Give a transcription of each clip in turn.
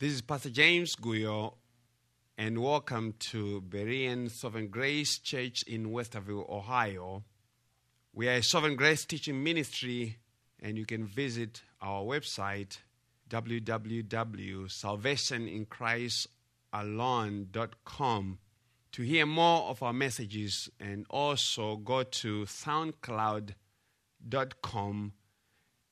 This is Pastor James Guyo, and welcome to Berean Sovereign Grace Church in Westerville, Ohio. We are a Sovereign Grace teaching ministry, and you can visit our website www.salvationinchristalone.com to hear more of our messages, and also go to soundcloud.com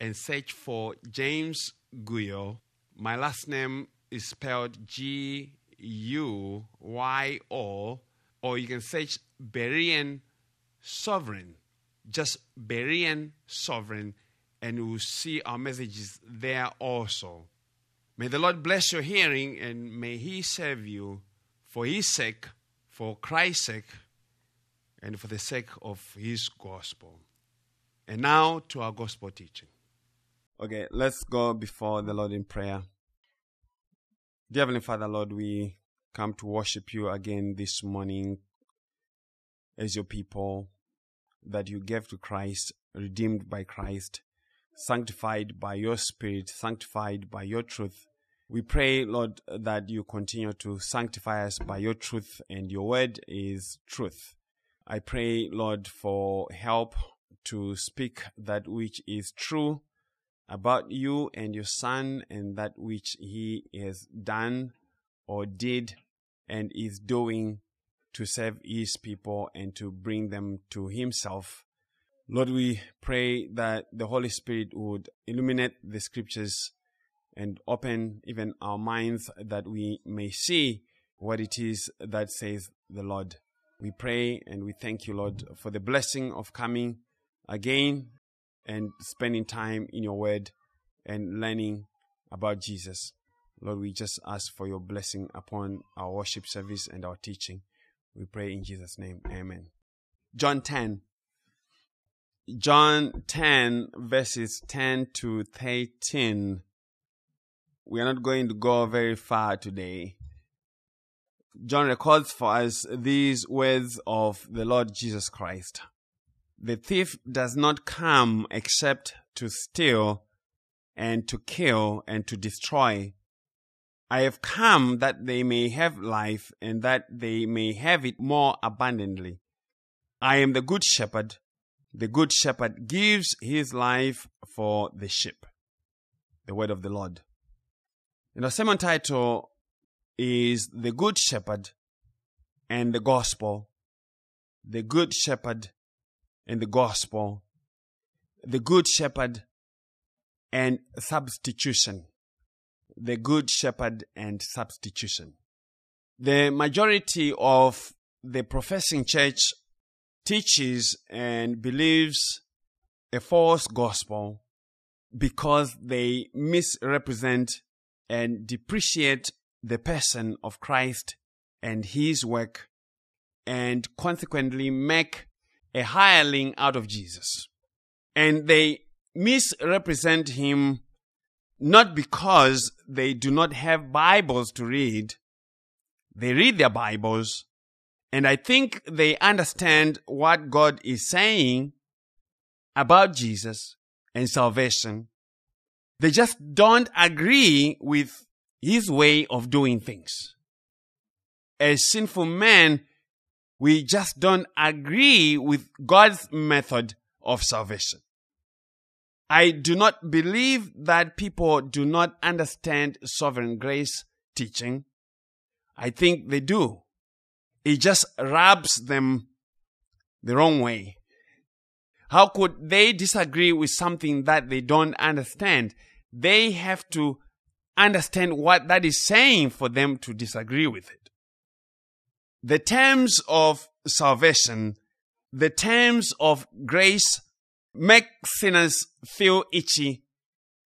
and search for James Guyo. My last name is spelled G U Y O, or you can search Berean Sovereign, just Berean Sovereign, and you will see our messages there also. May the Lord bless your hearing and may He serve you for His sake, for Christ's sake, and for the sake of His gospel. And now to our gospel teaching. Okay, let's go before the Lord in prayer. Dear Heavenly Father, Lord, we come to worship you again this morning as your people that you gave to Christ, redeemed by Christ, sanctified by your Spirit, sanctified by your truth. We pray, Lord, that you continue to sanctify us by your truth, and your word is truth. I pray, Lord, for help to speak that which is true about you and your son and that which he has done or did and is doing to serve his people and to bring them to himself. Lord, we pray that the Holy Spirit would illuminate the scriptures and open even our minds that we may see what it is that says the Lord. We pray and we thank you, Lord, for the blessing of coming again and spending time in your word and learning about Jesus. Lord, we just ask for your blessing upon our worship service and our teaching. We pray in Jesus' name. Amen. John 10. John 10, verses 10 to 13. We are not going to go very far today. John records for us these words of the Lord Jesus Christ. The thief does not come except to steal and to kill and to destroy. I have come that they may have life and that they may have it more abundantly. I am the good shepherd. The good shepherd gives his life for the sheep. The word of the Lord. And the sermon title is The Good Shepherd and the Gospel. The Good Shepherd and the Gospel. The Good Shepherd and substitution. The Good Shepherd and substitution. The majority of the professing church teaches and believes a false gospel because they misrepresent and depreciate the person of Christ and his work and consequently make a hireling out of Jesus. And they misrepresent him not because they do not have Bibles to read. They read their Bibles, and I think they understand what God is saying about Jesus and salvation. They just don't agree with his way of doing things. A sinful men, we just don't agree with God's method of salvation. I do not believe that people do not understand sovereign grace teaching. I think they do. It just rubs them the wrong way. How could they disagree with something that they don't understand? They have to understand what that is saying for them to disagree with it. The terms of salvation, the terms of grace make sinners feel itchy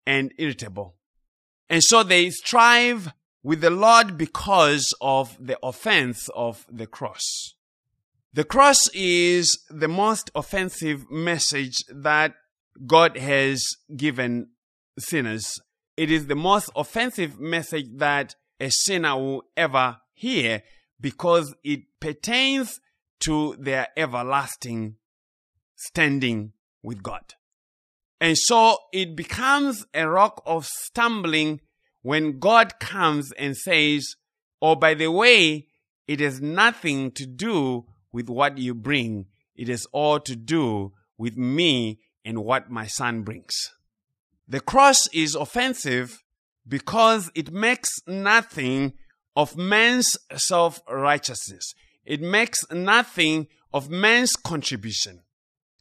and irritable. And so they strive with the Lord because of the offense of the cross. The cross is the most offensive message that God has given sinners. It is the most offensive message that a sinner will ever hear because it pertains to their everlasting standing with God. And so it becomes a rock of stumbling when God comes and says, Oh, by the way, it has nothing to do with what you bring. It has all to do with me and what my son brings. The cross is offensive because it makes nothing of man's self righteousness. It makes nothing of man's contribution.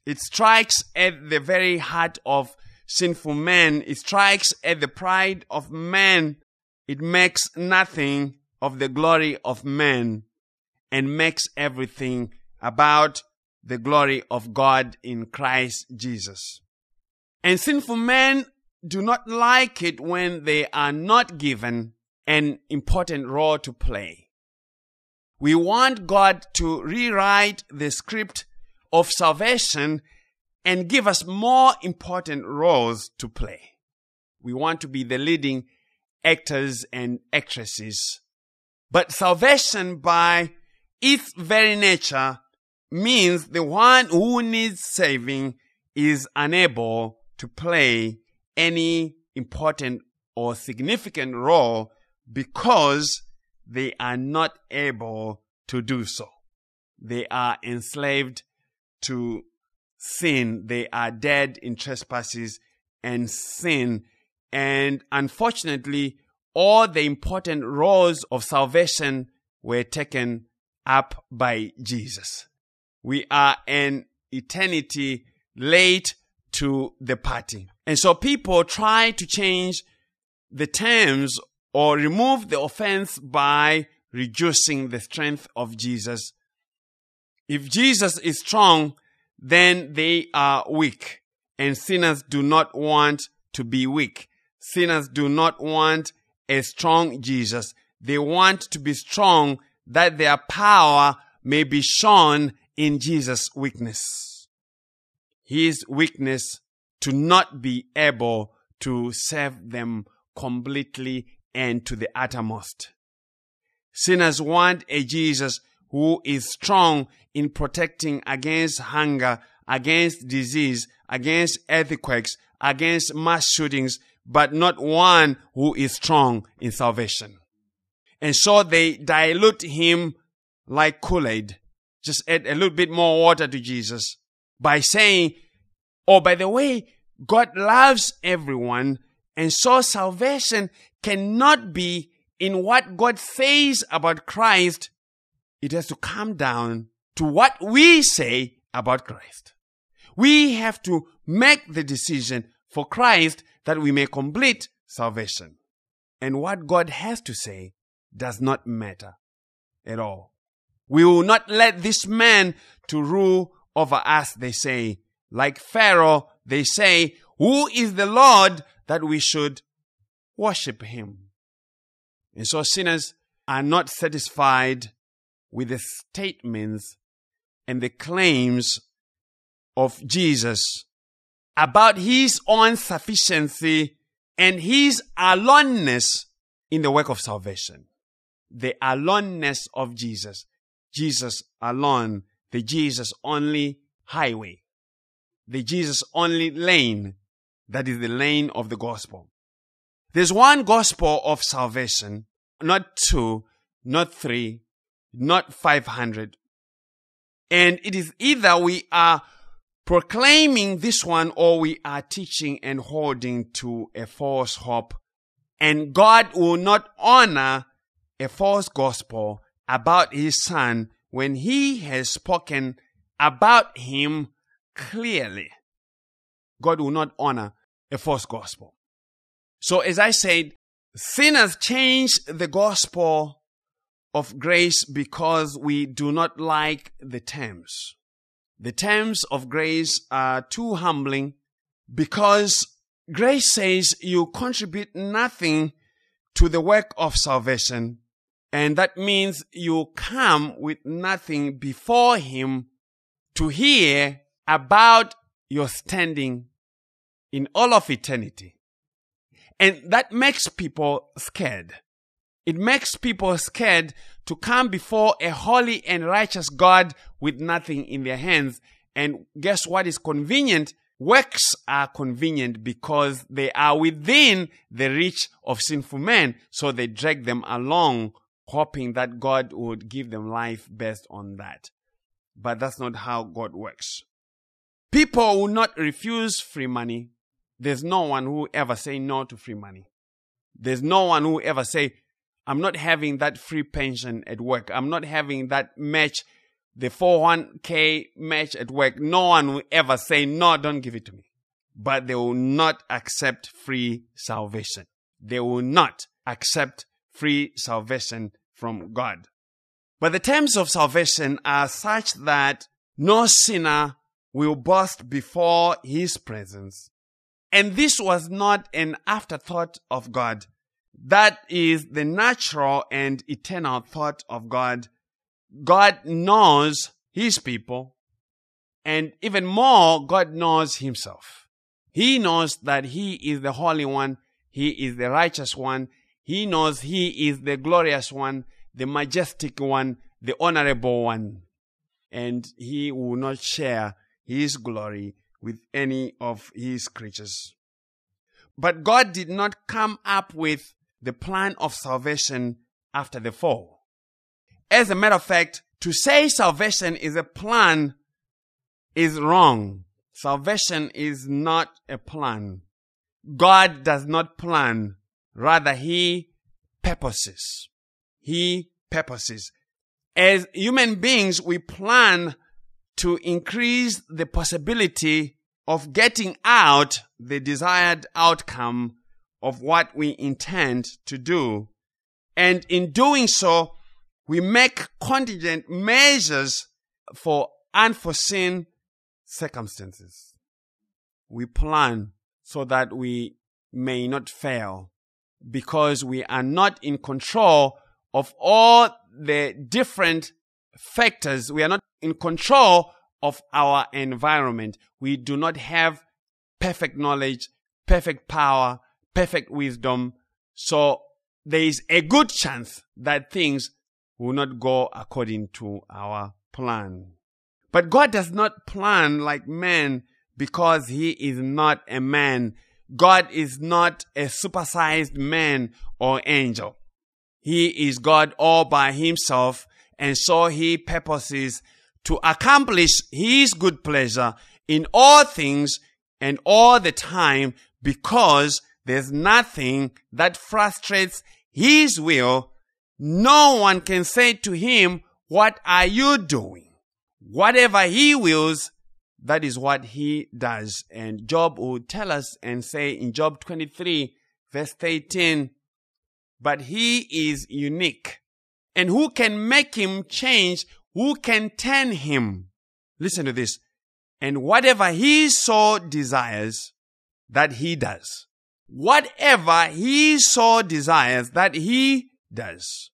It strikes at the very heart of sinful man. It strikes at the pride of man. It makes nothing of the glory of man and makes everything about the glory of God in Christ Jesus. And sinful men do not like it when they are not given an important role to play. We want God to rewrite the script of salvation and give us more important roles to play. We want to be the leading actors and actresses. But salvation by its very nature means the one who needs saving is unable to play any important or significant role because they are not able to do so. They are enslaved to sin. They are dead in trespasses and sin. And unfortunately, all the important roles of salvation were taken up by Jesus. We are an eternity late to the party. And so people try to change the terms or remove the offense by reducing the strength of Jesus. If Jesus is strong, then they are weak. And sinners do not want to be weak. Sinners do not want a strong Jesus. They want to be strong that their power may be shown in Jesus' weakness. His weakness to not be able to serve them completely and to the uttermost. Sinners want a Jesus who is strong in protecting against hunger, against disease, against earthquakes, against mass shootings, but not one who is strong in salvation. And so they dilute him like Kool-Aid. Just add a little bit more water to Jesus by saying, Oh, by the way, God loves everyone. And so salvation cannot be in what God says about Christ. It has to come down to what we say about Christ. We have to make the decision for Christ that we may complete salvation. And what God has to say does not matter at all. We will not let this man to rule over us, they say. Like Pharaoh, they say, who is the Lord that we should worship him? And so sinners are not satisfied with the statements and the claims of Jesus about his own sufficiency and his aloneness in the work of salvation. The aloneness of Jesus. Jesus alone, the Jesus only highway, the Jesus only lane, that is the lane of the gospel. There's one gospel of salvation, not two, not three, not 500. And it is either we are proclaiming this one or we are teaching and holding to a false hope. And God will not honor a false gospel about his son when he has spoken about him clearly. God will not honor a false gospel. So as I said, sinners change the gospel of grace because we do not like the terms. The terms of grace are too humbling because grace says you contribute nothing to the work of salvation. And that means you come with nothing before Him to hear about your standing in all of eternity. And that makes people scared. It makes people scared to come before a holy and righteous God with nothing in their hands. And guess what is convenient? works are convenient because they are within the reach of sinful men, so they drag them along, hoping that God would give them life based on that. But that's not how God works. People will not refuse free money. There's no one who ever say no to free money. There's no one who ever say, I'm not having that free pension at work. I'm not having that match, the 401k match at work. No one will ever say, no, don't give it to me. But they will not accept free salvation. They will not accept free salvation from God. But the terms of salvation are such that no sinner will boast before his presence. And this was not an afterthought of God. That is the natural and eternal thought of God. God knows his people. And even more, God knows himself. He knows that he is the Holy One. He is the righteous one. He knows he is the glorious one, the majestic one, the honorable one. And he will not share his glory with any of his creatures. But God did not come up with the plan of salvation after the fall. As a matter of fact, to say salvation is a plan is wrong. Salvation is not a plan. God does not plan. Rather, He purposes. He purposes. As human beings, we plan to increase the possibility of getting out the desired outcome of what we intend to do. And in doing so, we make contingent measures for unforeseen circumstances. We plan so that we may not fail because we are not in control of all the different factors. We are not in control of our environment. We do not have perfect knowledge, perfect power, perfect wisdom. So there is a good chance that things will not go according to our plan. But God does not plan like man because he is not a man. God is not a supersized man or angel. He is God all by himself and so he purposes to accomplish his good pleasure in all things and all the time because there's nothing that frustrates his will. No one can say to him, what are you doing? Whatever he wills, that is what he does. And Job will tell us and say in Job 23 verse 18, but he is unique. And who can make him change? Who can turn him? Listen to this. And whatever he so desires, that he does. Whatever he so desires, that he does.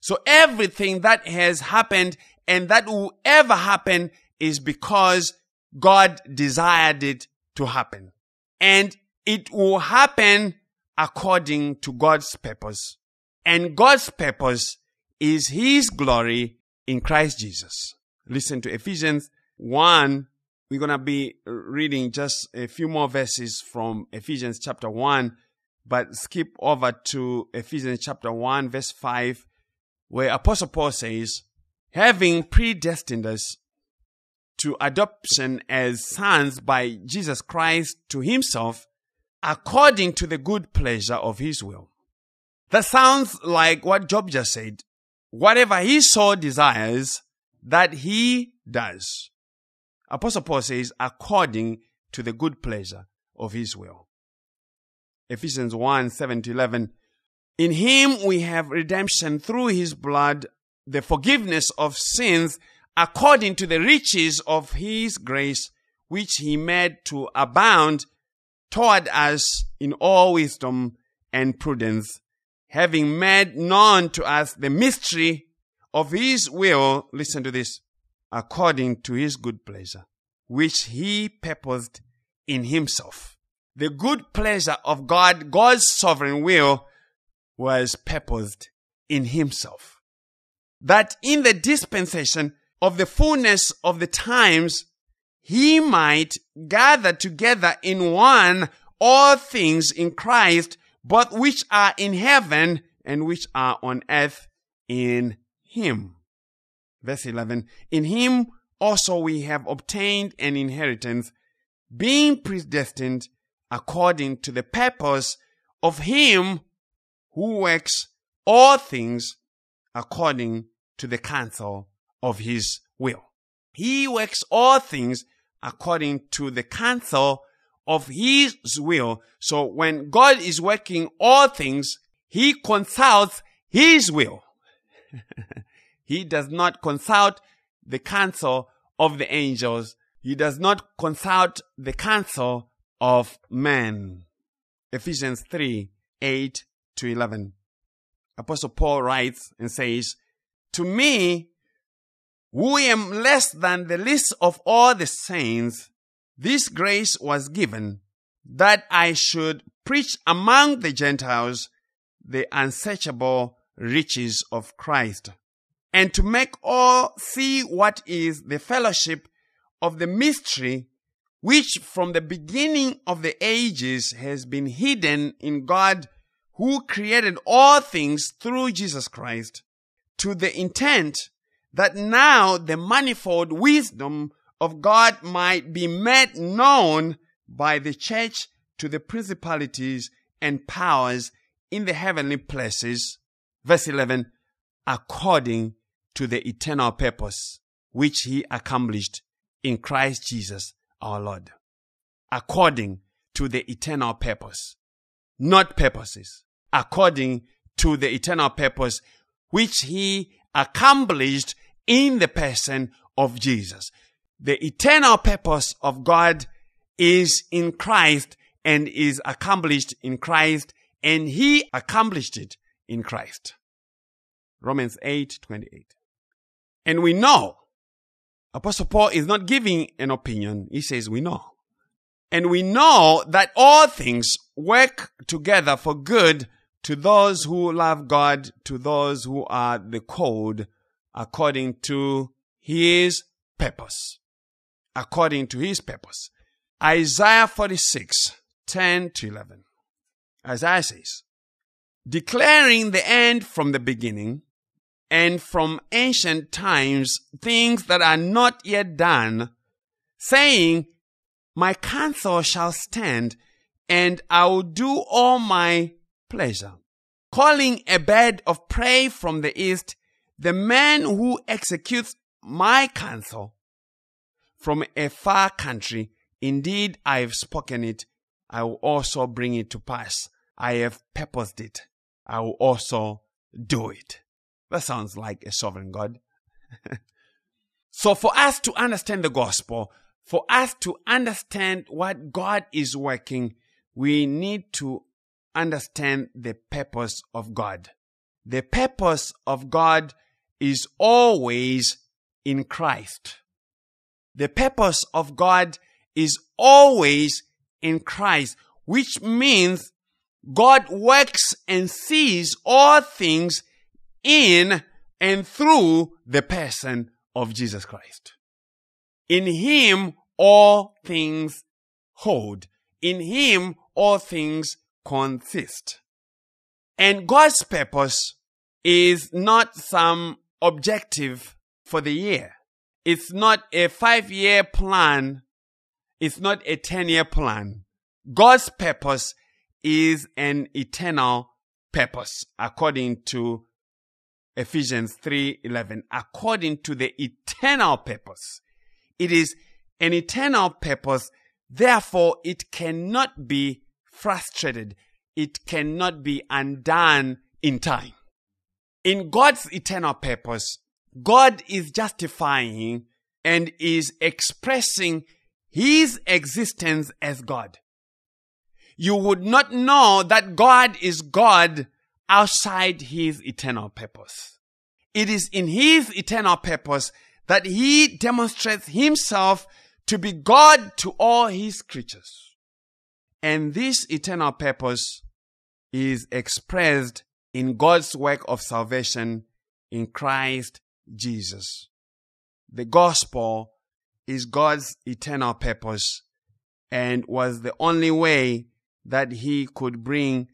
So everything that has happened and that will ever happen is because God desired it to happen. And it will happen according to God's purpose. And God's purpose is His glory in Christ Jesus. Listen to Ephesians 1. We're going to be reading just a few more verses from Ephesians chapter 1, but skip over to Ephesians chapter 1, verse 5, where Apostle Paul says, having predestined us to adoption as sons by Jesus Christ to himself, according to the good pleasure of his will that sounds like what Job just said. Whatever he so desires, that he does. Apostle Paul says, according to the good pleasure of his will. Ephesians 1 7 to 11. In him we have redemption through his blood, the forgiveness of sins, according to the riches of his grace, which he made to abound toward us in all wisdom and prudence having made known to us the mystery of his will, listen to this, according to his good pleasure, which he purposed in himself. The good pleasure of God, God's sovereign will, was purposed in himself. That in the dispensation of the fullness of the times, he might gather together in one all things in Christ, both which are in heaven and which are on earth in him. Verse 11. In him also we have obtained an inheritance, being predestined according to the purpose of him who works all things according to the counsel of his will. He works all things according to the counsel of his will. So when God is working all things, he consults his will. he does not consult the counsel of the angels. He does not consult the counsel of men. Ephesians 3 8 to 11. Apostle Paul writes and says, To me, who am less than the least of all the saints, this grace was given that I should preach among the Gentiles the unsearchable riches of Christ, and to make all see what is the fellowship of the mystery which from the beginning of the ages has been hidden in God who created all things through Jesus Christ, to the intent that now the manifold wisdom of God might be made known by the church to the principalities and powers in the heavenly places. Verse 11, according to the eternal purpose which he accomplished in Christ Jesus our Lord. According to the eternal purpose, not purposes, according to the eternal purpose which he accomplished in the person of Jesus. The eternal purpose of God is in Christ and is accomplished in Christ and he accomplished it in Christ. Romans 8, 28. And we know Apostle Paul is not giving an opinion. He says we know. And we know that all things work together for good to those who love God, to those who are the called according to his purpose. According to his purpose. Isaiah 46, 10 to 11. Isaiah says, declaring the end from the beginning and from ancient times things that are not yet done, saying, My counsel shall stand, and I will do all my pleasure. Calling a bird of prey from the east, the man who executes my counsel from a far country, indeed I have spoken it, I will also bring it to pass. I have purposed it, I will also do it. That sounds like a sovereign God. so, for us to understand the gospel, for us to understand what God is working, we need to understand the purpose of God. The purpose of God is always in Christ. The purpose of God is always in Christ, which means God works and sees all things in and through the person of Jesus Christ. In Him, all things hold. In Him, all things consist. And God's purpose is not some objective for the year. It's not a five year plan. It's not a 10 year plan. God's purpose is an eternal purpose according to Ephesians 3:11 according to the eternal purpose. It is an eternal purpose, therefore it cannot be frustrated. It cannot be undone in time. In God's eternal purpose, God is justifying and is expressing his existence as God. You would not know that God is God outside his eternal purpose. It is in his eternal purpose that he demonstrates himself to be God to all his creatures. And this eternal purpose is expressed in God's work of salvation in Christ Jesus. The gospel is God's eternal purpose and was the only way that he could bring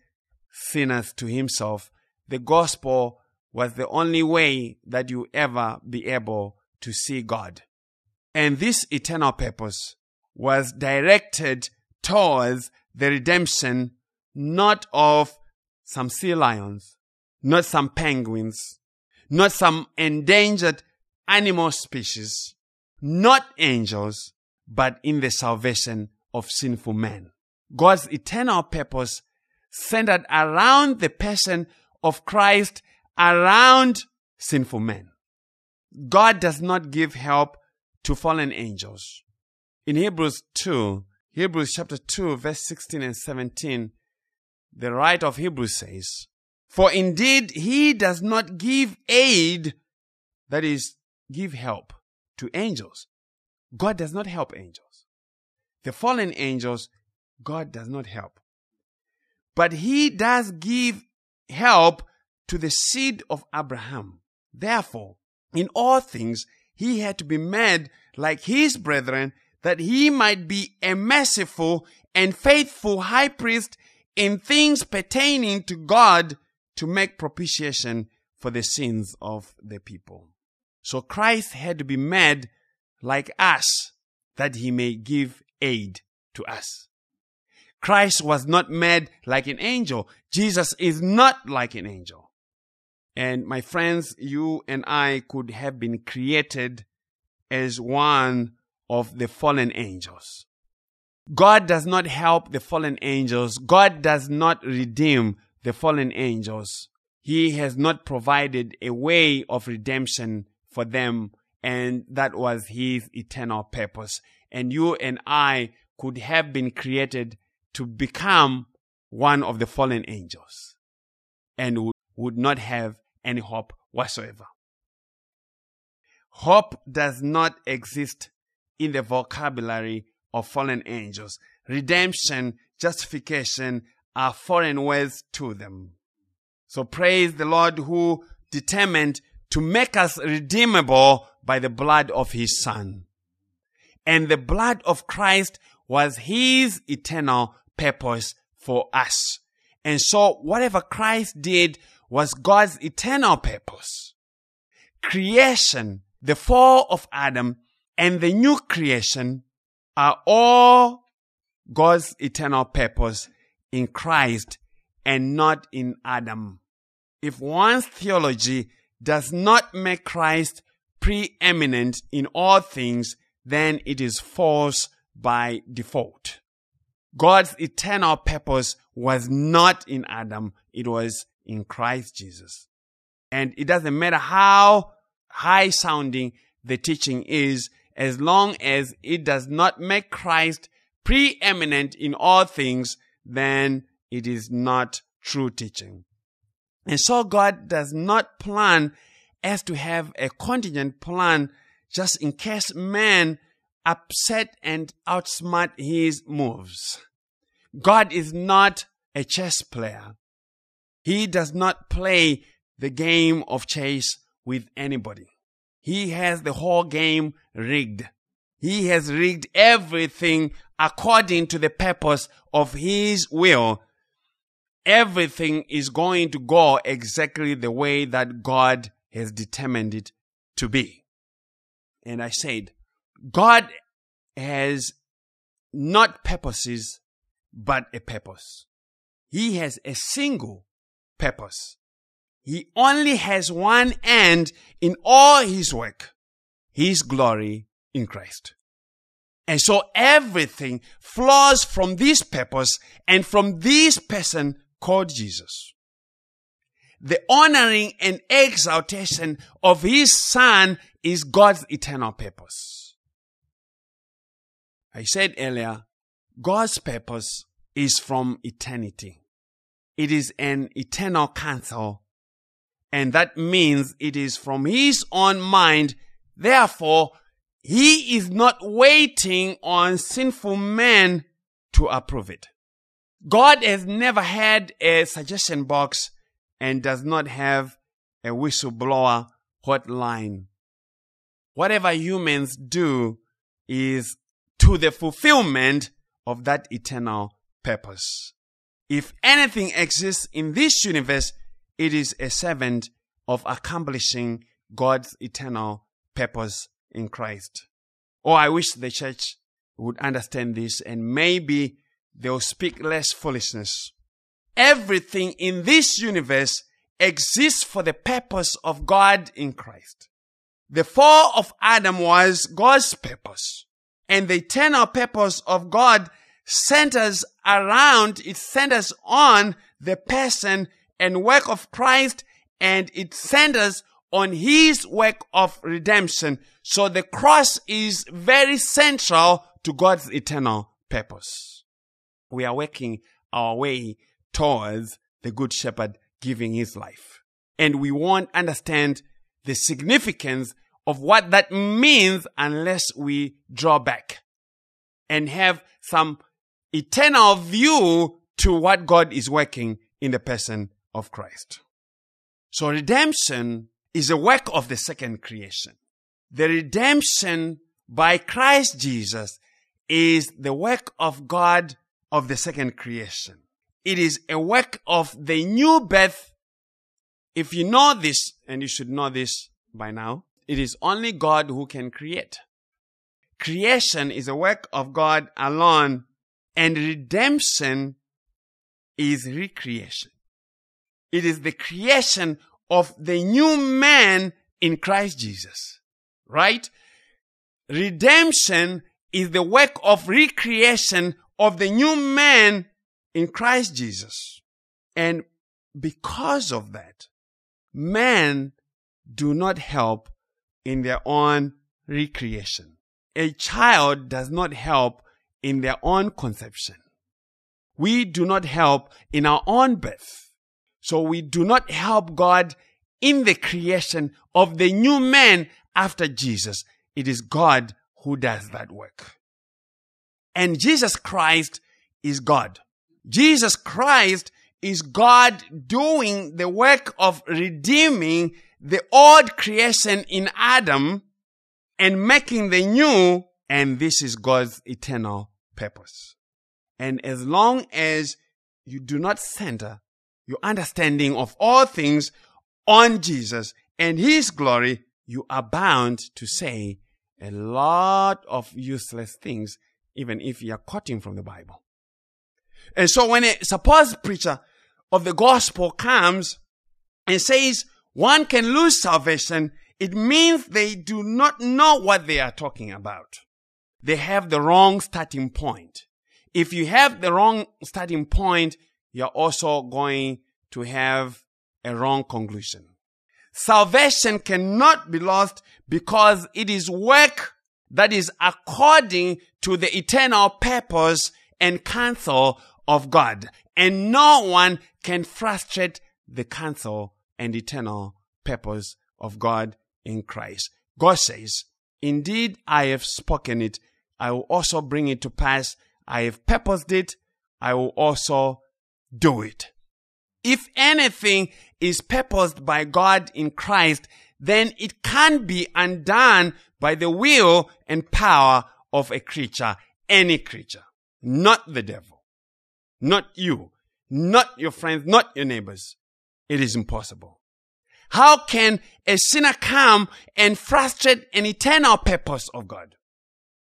sinners to himself. The gospel was the only way that you ever be able to see God. And this eternal purpose was directed towards the redemption not of some sea lions, not some penguins, not some endangered animal species, not angels, but in the salvation of sinful men. God's eternal purpose centered around the person of Christ, around sinful men. God does not give help to fallen angels. In Hebrews 2, Hebrews chapter 2, verse 16 and 17, the writer of Hebrews says, For indeed he does not give aid, that is, give help to angels. God does not help angels. The fallen angels, God does not help. But he does give help to the seed of Abraham. Therefore, in all things, he had to be made like his brethren that he might be a merciful and faithful high priest in things pertaining to God to make propitiation for the sins of the people. So Christ had to be made like us that he may give aid to us. Christ was not made like an angel. Jesus is not like an angel. And my friends, you and I could have been created as one of the fallen angels. God does not help the fallen angels. God does not redeem the fallen angels. He has not provided a way of redemption for them, and that was His eternal purpose. And you and I could have been created to become one of the fallen angels and would not have any hope whatsoever. Hope does not exist in the vocabulary of fallen angels. Redemption, justification are foreign words to them. So praise the Lord who determined to make us redeemable by the blood of his son. And the blood of Christ was his eternal purpose for us. And so whatever Christ did was God's eternal purpose. Creation, the fall of Adam, and the new creation are all God's eternal purpose in Christ and not in Adam. If one's theology does not make Christ preeminent in all things, then it is false by default. God's eternal purpose was not in Adam, it was in Christ Jesus. And it doesn't matter how high sounding the teaching is, as long as it does not make Christ preeminent in all things, then it is not true teaching. And so God does not plan as to have a contingent plan just in case man upset and outsmart his moves. God is not a chess player. He does not play the game of chess with anybody. He has the whole game rigged. He has rigged everything according to the purpose of His will. Everything is going to go exactly the way that God has determined it to be. And I said, God has not purposes, but a purpose. He has a single purpose. He only has one end in all his work. His glory in Christ. And so everything flows from this purpose and from this person called Jesus. The honoring and exaltation of his son is God's eternal purpose. I said earlier, God's purpose is from eternity. It is an eternal counsel. And that means it is from his own mind. Therefore, he is not waiting on sinful men to approve it. God has never had a suggestion box and does not have a whistleblower hotline. Whatever humans do is to the fulfillment of that eternal purpose. If anything exists in this universe, it is a servant of accomplishing God's eternal purpose in Christ. Oh, I wish the church would understand this and maybe they'll speak less foolishness. Everything in this universe exists for the purpose of God in Christ. The fall of Adam was God's purpose and the eternal purpose of God centers around, it centers on the person and work of Christ and it centers on his work of redemption. So the cross is very central to God's eternal purpose. We are working our way towards the good shepherd giving his life. And we won't understand the significance of what that means unless we draw back and have some eternal view to what God is working in the person of Christ. So redemption is a work of the second creation. The redemption by Christ Jesus is the work of God of the second creation. It is a work of the new birth. If you know this, and you should know this by now, it is only God who can create. Creation is a work of God alone, and redemption is recreation. It is the creation of the new man in Christ Jesus. Right? Redemption is the work of recreation of the new man in Christ Jesus. And because of that, men do not help in their own recreation. A child does not help in their own conception. We do not help in our own birth. So we do not help God in the creation of the new man after Jesus. It is God who does that work. And Jesus Christ is God. Jesus Christ is God doing the work of redeeming the old creation in Adam and making the new. And this is God's eternal purpose. And as long as you do not center your understanding of all things on Jesus and his glory, you are bound to say a lot of useless things, even if you are quoting from the Bible. And so when a supposed preacher of the gospel comes and says one can lose salvation, it means they do not know what they are talking about. They have the wrong starting point. If you have the wrong starting point, you're also going to have a wrong conclusion. Salvation cannot be lost because it is work that is according to the eternal purpose and counsel of God. And no one can frustrate the counsel and eternal purpose of God in Christ. God says, Indeed, I have spoken it. I will also bring it to pass. I have purposed it. I will also do it. If anything is purposed by God in Christ, then it can be undone by the will and power of a creature, any creature, not the devil, not you, not your friends, not your neighbors. It is impossible. How can a sinner come and frustrate an eternal purpose of God?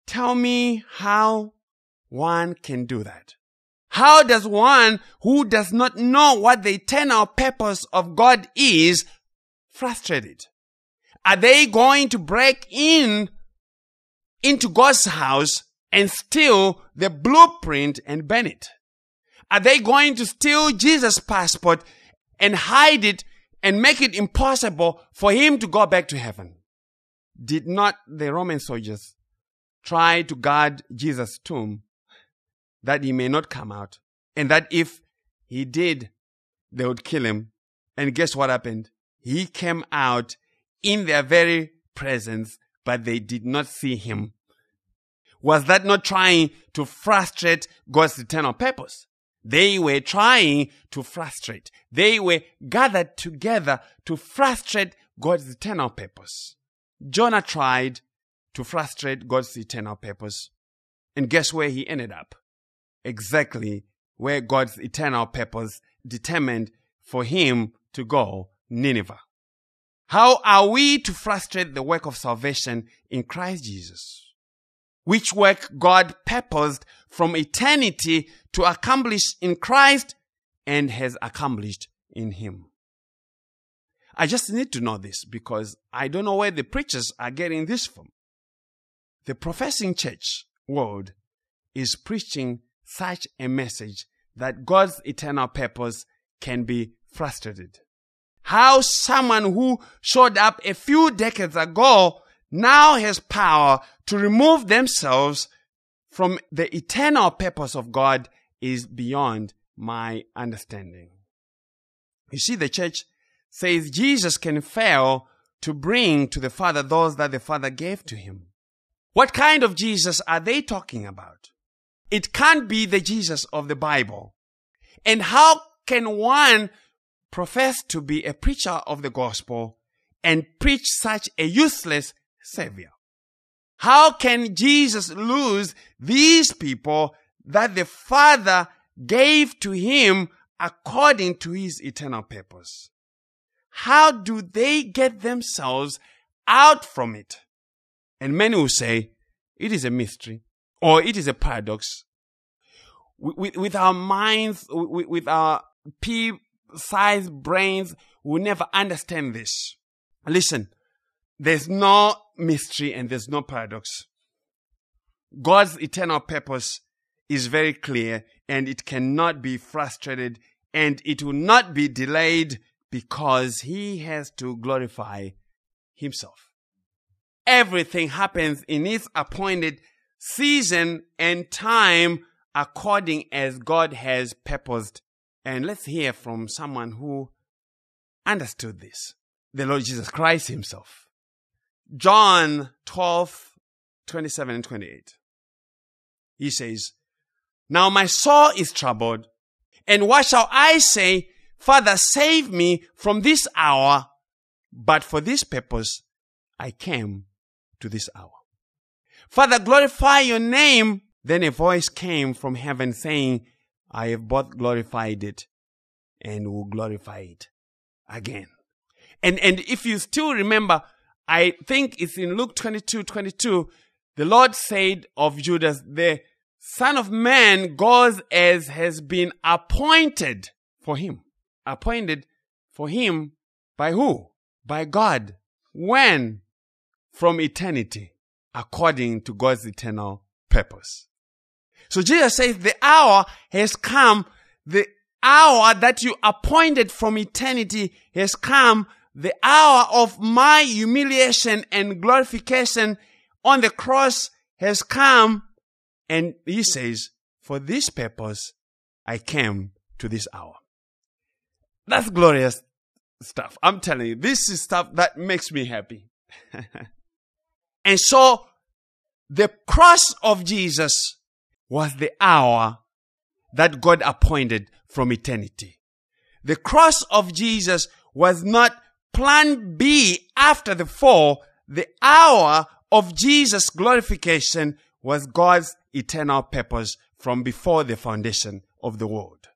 Tell me how one can do that. How does one who does not know what the eternal purpose of God is frustrate it? Are they going to break in into God's house and steal the blueprint and burn it? Are they going to steal Jesus' passport and hide it and make it impossible for him to go back to heaven? Did not the Roman soldiers try to guard Jesus' tomb that he may not come out. And that if he did, they would kill him. And guess what happened? He came out in their very presence, but they did not see him. Was that not trying to frustrate God's eternal purpose? They were trying to frustrate. They were gathered together to frustrate God's eternal purpose. Jonah tried to frustrate God's eternal purpose. And guess where he ended up? Exactly where God's eternal purpose determined for him to go, Nineveh. How are we to frustrate the work of salvation in Christ Jesus? Which work God purposed from eternity to accomplish in Christ and has accomplished in Him. I just need to know this because I don't know where the preachers are getting this from. The professing church world is preaching such a message that God's eternal purpose can be frustrated. How someone who showed up a few decades ago now has power to remove themselves from the eternal purpose of God is beyond my understanding. You see, the church says Jesus can fail to bring to the Father those that the Father gave to him. What kind of Jesus are they talking about? It can't be the Jesus of the Bible. And how can one profess to be a preacher of the gospel and preach such a useless savior? How can Jesus lose these people that the Father gave to him according to his eternal purpose? How do they get themselves out from it? And many will say, it is a mystery or it is a paradox. With, with our minds, with, with our pea-sized brains, we'll never understand this. Listen, there's no mystery and there's no paradox. God's eternal purpose is very clear and it cannot be frustrated and it will not be delayed because he has to glorify himself. Everything happens in its appointed season and time according as God has purposed. And let's hear from someone who understood this. The Lord Jesus Christ himself. John 12, 27 and 28. He says, Now my soul is troubled, and what shall I say? Father, save me from this hour. But for this purpose, I came to this hour. Father, glorify your name. Then a voice came from heaven saying, I have both glorified it and will glorify it again. And, and if you still remember, I think it's in Luke 22, 22, the Lord said of Judas, the Son of Man goes as has been appointed for him. Appointed for him by who? By God. When? From eternity, according to God's eternal purpose. So Jesus says the hour has come, the hour that you appointed from eternity has come the hour of my humiliation and glorification on the cross has come. And he says, for this purpose, I came to this hour. That's glorious stuff. I'm telling you, this is stuff that makes me happy. and so the cross of Jesus was the hour that God appointed from eternity. The cross of Jesus was not plan B after the fall, the hour of Jesus' glorification was God's eternal purpose from before the foundation of the world.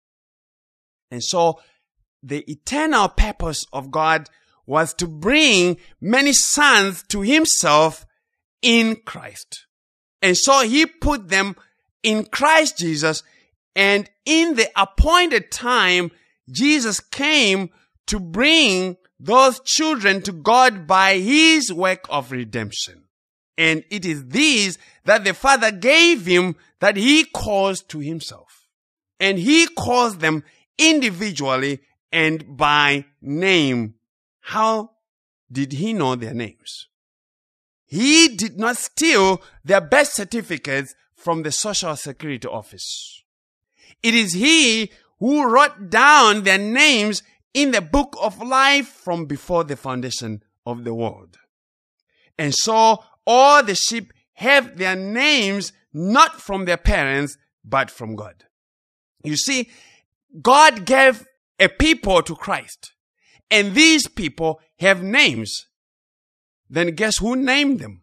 And so the eternal purpose of God was to bring many sons to himself in Christ. And so he put them in Christ Jesus and in the appointed time, Jesus came to bring those children to God by his work of redemption. And it is these that the Father gave him that he calls to himself. And he calls them individually and by name. How did he know their names? He did not steal their birth certificates from the Social Security Office. It is he who wrote down their names in the book of life from before the foundation of the world. And so all the sheep have their names not from their parents, but from God. You see, God gave a people to Christ, and these people have names. Then guess who named them?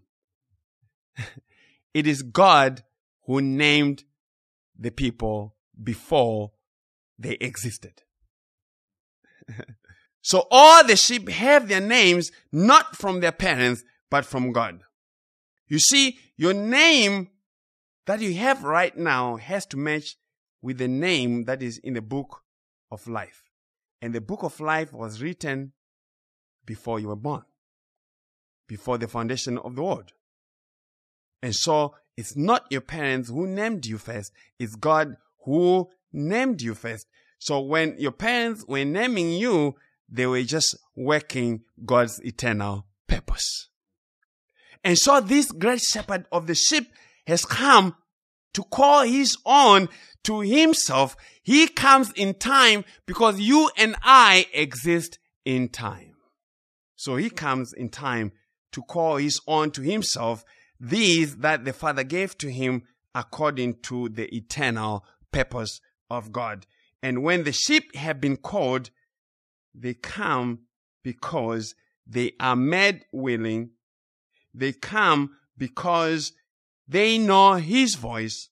it is God who named the people before they existed. so all the sheep have their names not from their parents, but from God. You see, your name that you have right now has to match with the name that is in the book of life. And the book of life was written before you were born, before the foundation of the world. And so it's not your parents who named you first, it's God who named you first. So when your parents were naming you, they were just working God's eternal purpose. And so this great shepherd of the sheep has come to call his own to himself. He comes in time because you and I exist in time. So he comes in time to call his own to himself, these that the Father gave to him according to the eternal purpose of God. And when the sheep have been called, they come because they are made willing. They come because they know his voice.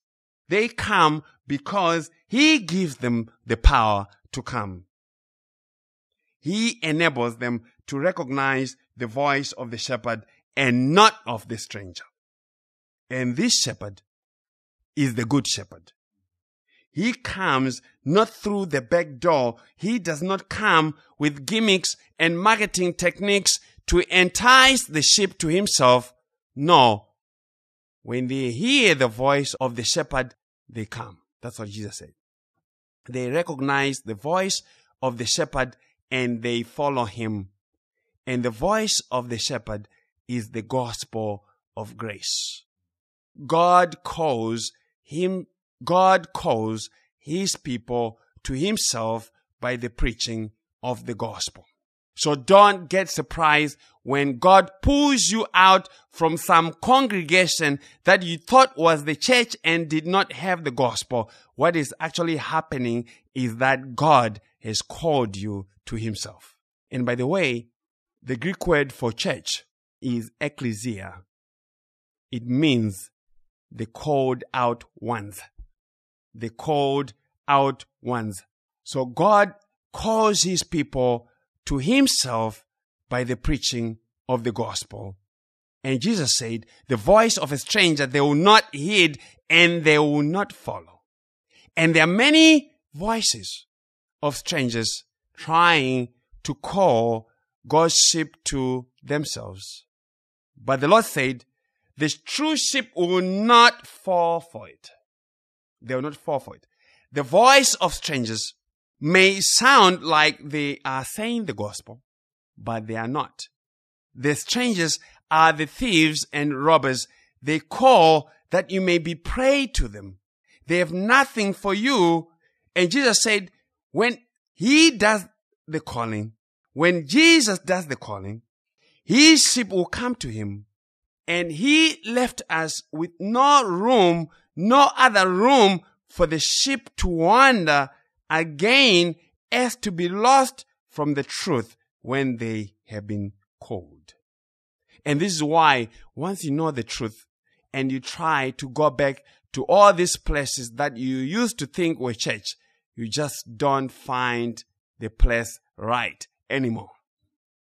They come because he gives them the power to come. He enables them to recognize the voice of the shepherd and not of the stranger. And this shepherd is the good shepherd. He comes not through the back door. He does not come with gimmicks and marketing techniques to entice the sheep to himself. No. When they hear the voice of the shepherd, they come. That's what Jesus said. They recognize the voice of the shepherd and they follow him. And the voice of the shepherd is the gospel of grace. God calls him God calls his people to himself by the preaching of the gospel. So don't get surprised when God pulls you out from some congregation that you thought was the church and did not have the gospel. What is actually happening is that God has called you to himself. And by the way, the Greek word for church is ecclesia. It means the called out ones the called out ones. So God calls his people to himself by the preaching of the gospel. And Jesus said, the voice of a stranger they will not heed and they will not follow. And there are many voices of strangers trying to call God's sheep to themselves. But the Lord said, the true sheep will not fall for it. They will not fall for it. The voice of strangers may sound like they are saying the gospel, but they are not. The strangers are the thieves and robbers. They call that you may be prey to them. They have nothing for you. And Jesus said, when he does the calling, when Jesus does the calling, his sheep will come to him. And he left us with no room no other room for the sheep to wander again as to be lost from the truth when they have been called. And this is why once you know the truth and you try to go back to all these places that you used to think were church, you just don't find the place right anymore.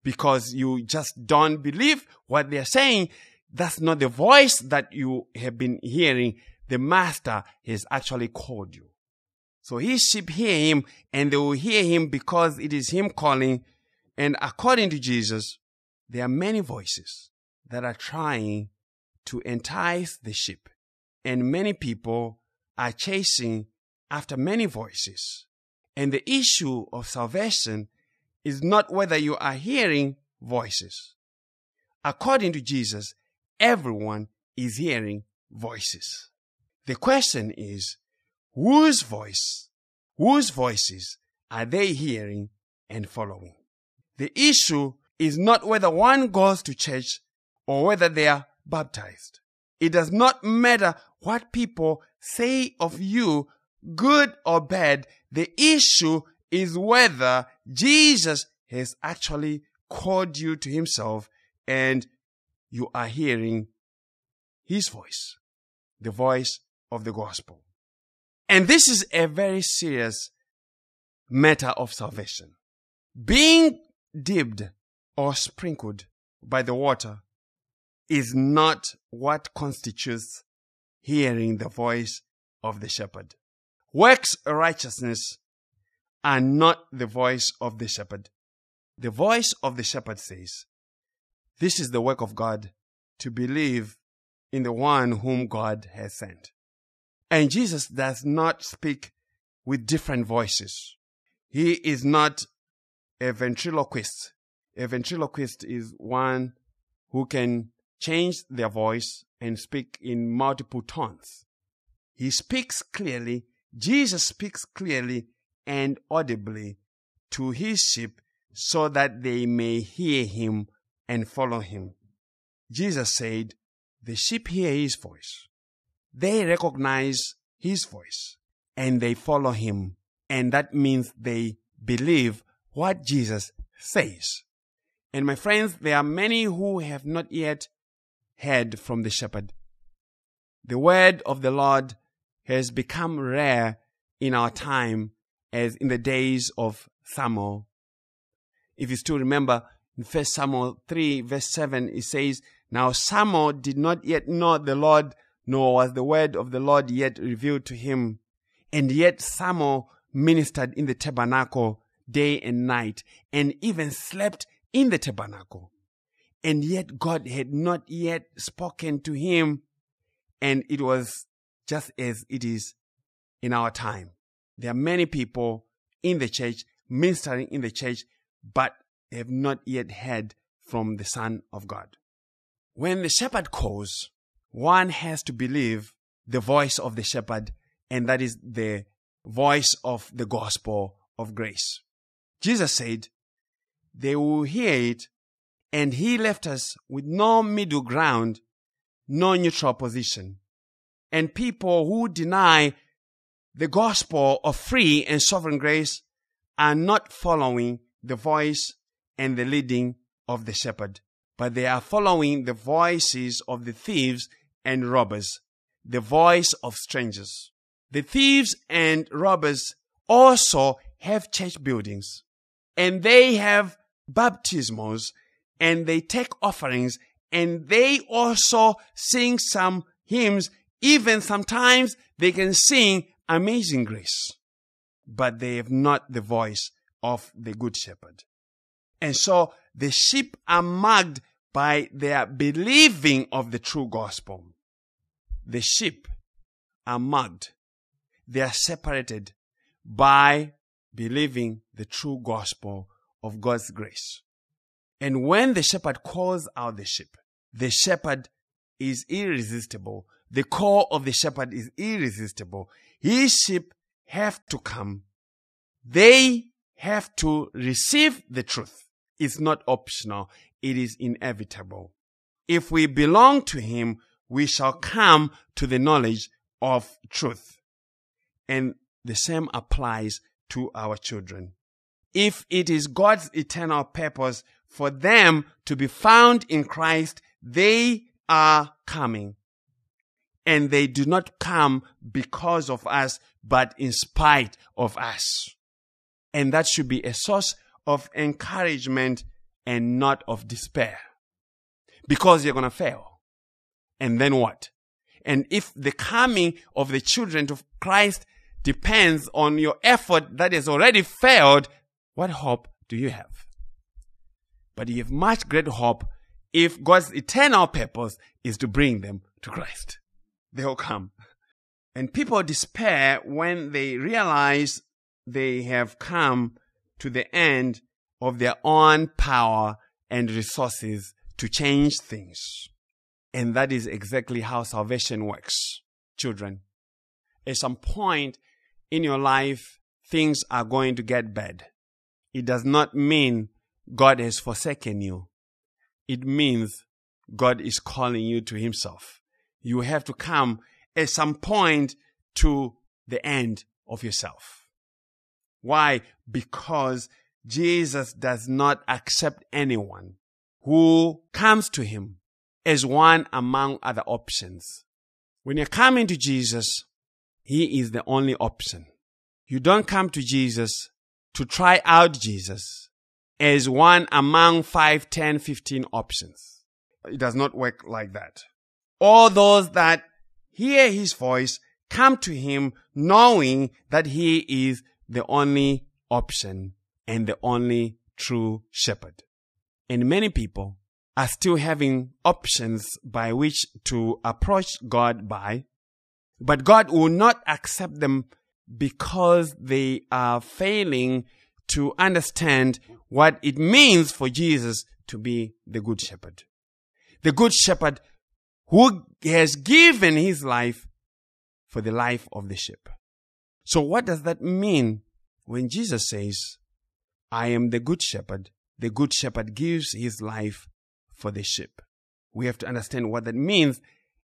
Because you just don't believe what they're saying. That's not the voice that you have been hearing the master has actually called you. So his sheep hear him and they will hear him because it is him calling. And according to Jesus, there are many voices that are trying to entice the sheep. And many people are chasing after many voices. And the issue of salvation is not whether you are hearing voices. According to Jesus, everyone is hearing voices. The question is, whose voice, whose voices are they hearing and following? The issue is not whether one goes to church or whether they are baptized. It does not matter what people say of you, good or bad. The issue is whether Jesus has actually called you to himself and you are hearing his voice, the voice of the gospel. And this is a very serious matter of salvation. Being dipped or sprinkled by the water is not what constitutes hearing the voice of the shepherd. Works righteousness are not the voice of the shepherd. The voice of the shepherd says, This is the work of God to believe in the one whom God has sent. And Jesus does not speak with different voices. He is not a ventriloquist. A ventriloquist is one who can change their voice and speak in multiple tones. He speaks clearly. Jesus speaks clearly and audibly to his sheep so that they may hear him and follow him. Jesus said, The sheep hear his voice. They recognize his voice and they follow him. And that means they believe what Jesus says. And my friends, there are many who have not yet heard from the shepherd. The word of the Lord has become rare in our time as in the days of Samuel. If you still remember in 1 Samuel 3 verse 7, it says, Now Samuel did not yet know the Lord, nor was the word of the Lord yet revealed to him. And yet Samuel ministered in the tabernacle day and night, and even slept in the tabernacle. And yet God had not yet spoken to him, and it was just as it is in our time. There are many people in the church, ministering in the church, but have not yet heard from the Son of God. When the shepherd calls, one has to believe the voice of the shepherd, and that is the voice of the gospel of grace. Jesus said, They will hear it, and he left us with no middle ground, no neutral position. And people who deny the gospel of free and sovereign grace are not following the voice and the leading of the shepherd, but they are following the voices of the thieves and robbers, the voice of strangers. The thieves and robbers also have church buildings and they have baptismos and they take offerings and they also sing some hymns. Even sometimes they can sing Amazing Grace, but they have not the voice of the Good Shepherd. And so the sheep are marked by their believing of the true gospel. The sheep are marked. They are separated by believing the true gospel of God's grace. And when the shepherd calls out the sheep, the shepherd is irresistible. The call of the shepherd is irresistible. His sheep have to come. They have to receive the truth. It's not optional. It is inevitable. If we belong to him, we shall come to the knowledge of truth. And the same applies to our children. If it is God's eternal purpose for them to be found in Christ, they are coming. And they do not come because of us, but in spite of us. And that should be a source of encouragement and not of despair. Because you're going to fail. And then what? And if the coming of the children of Christ depends on your effort that has already failed, what hope do you have? But you have much greater hope if God's eternal purpose is to bring them to Christ. They will come. And people despair when they realize they have come to the end of their own power and resources to change things. And that is exactly how salvation works, children. At some point, in your life, things are going to get bad. It does not mean God has forsaken you. It means God is calling you to Himself. You have to come at some point to the end of yourself. Why? Because Jesus does not accept anyone who comes to Him as one among other options. When you're coming to Jesus, He is the only option. You don't come to Jesus to try out Jesus as one among 5, 10, 15 options. It does not work like that. All those that hear His voice come to Him knowing that He is the only option and the only true shepherd. And many people are still having options by which to approach God by, but God will not accept them because they are failing to understand what it means for Jesus to be the good shepherd. The good shepherd who has given his life for the life of the sheep. So what does that mean when Jesus says, I am the good shepherd? The good shepherd gives his life for the sheep. We have to understand what that means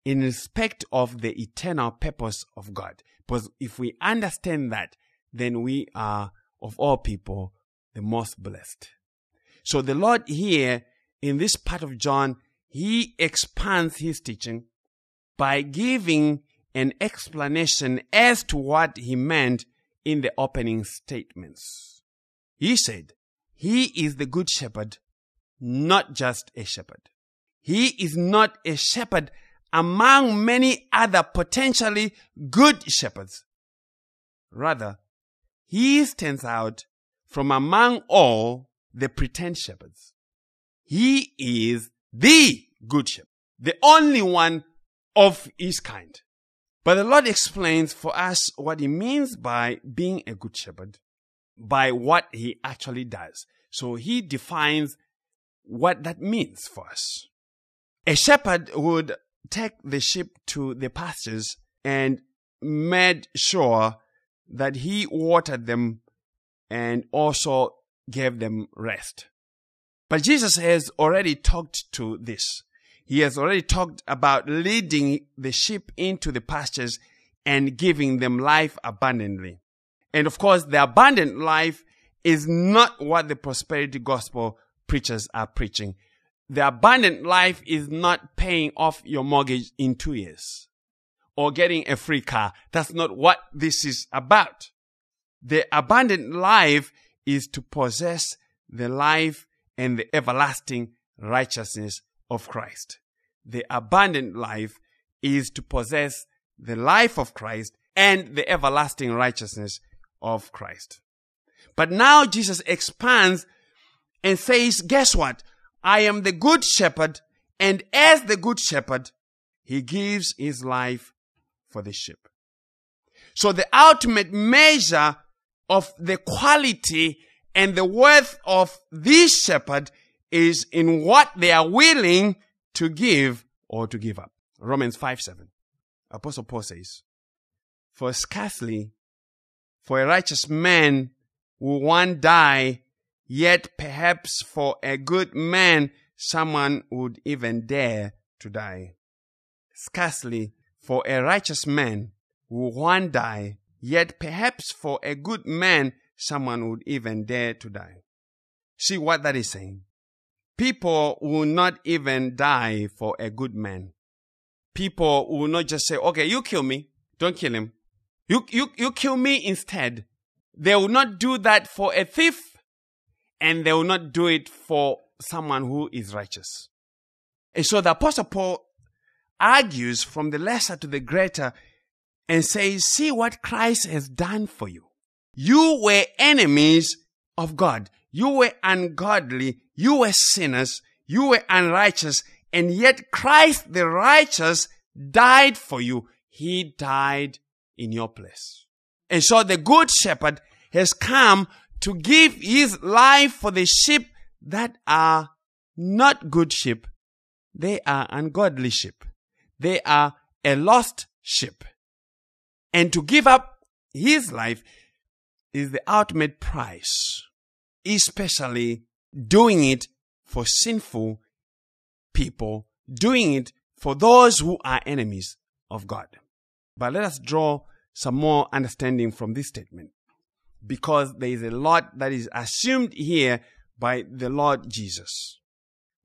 in respect of the eternal purpose of God. Because if we understand that, then we are, of all people, the most blessed. So the Lord here, in this part of John, he expands his teaching by giving an explanation as to what he meant in the opening statements. He said, He is the good shepherd not just a shepherd. He is not a shepherd among many other potentially good shepherds. Rather, he stands out from among all the pretend shepherds. He is the good shepherd, the only one of his kind. But the Lord explains for us what he means by being a good shepherd, by what he actually does. So he defines what that means for us. A shepherd would take the sheep to the pastures and made sure that he watered them and also gave them rest. But Jesus has already talked to this. He has already talked about leading the sheep into the pastures and giving them life abundantly. And of course, the abundant life is not what the prosperity gospel preachers are preaching. The abundant life is not paying off your mortgage in two years or getting a free car. That's not what this is about. The abundant life is to possess the life and the everlasting righteousness of Christ. The abundant life is to possess the life of Christ and the everlasting righteousness of Christ. But now Jesus expands and says, guess what? I am the good shepherd. And as the good shepherd, he gives his life for the sheep. So the ultimate measure of the quality and the worth of this shepherd is in what they are willing to give or to give up. Romans 5 7. Apostle Paul says, For scarcely for a righteous man will one die Yet perhaps for a good man, someone would even dare to die. Scarcely for a righteous man will one die, yet perhaps for a good man, someone would even dare to die. See what that is saying? People will not even die for a good man. People will not just say, okay, you kill me. Don't kill him. You, you, you kill me instead. They will not do that for a thief and they will not do it for someone who is righteous. And so the Apostle Paul argues from the lesser to the greater and says, See what Christ has done for you. You were enemies of God. You were ungodly. You were sinners. You were unrighteous. And yet Christ the righteous died for you. He died in your place. And so the good shepherd has come to give his life for the sheep that are not good sheep. They are ungodly sheep. They are a lost sheep. And to give up his life is the ultimate price, especially doing it for sinful people, doing it for those who are enemies of God. But let us draw some more understanding from this statement because there is a lot that is assumed here by the Lord Jesus.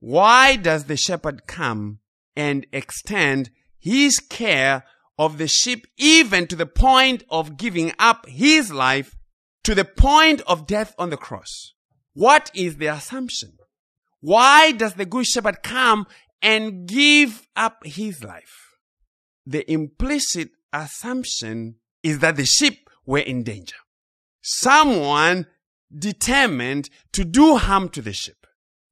Why does the shepherd come and extend his care of the sheep even to the point of giving up his life to the point of death on the cross. What is the assumption? Why does the good shepherd come and give up his life? The implicit assumption is that the sheep were in danger. Someone determined to do harm to the sheep.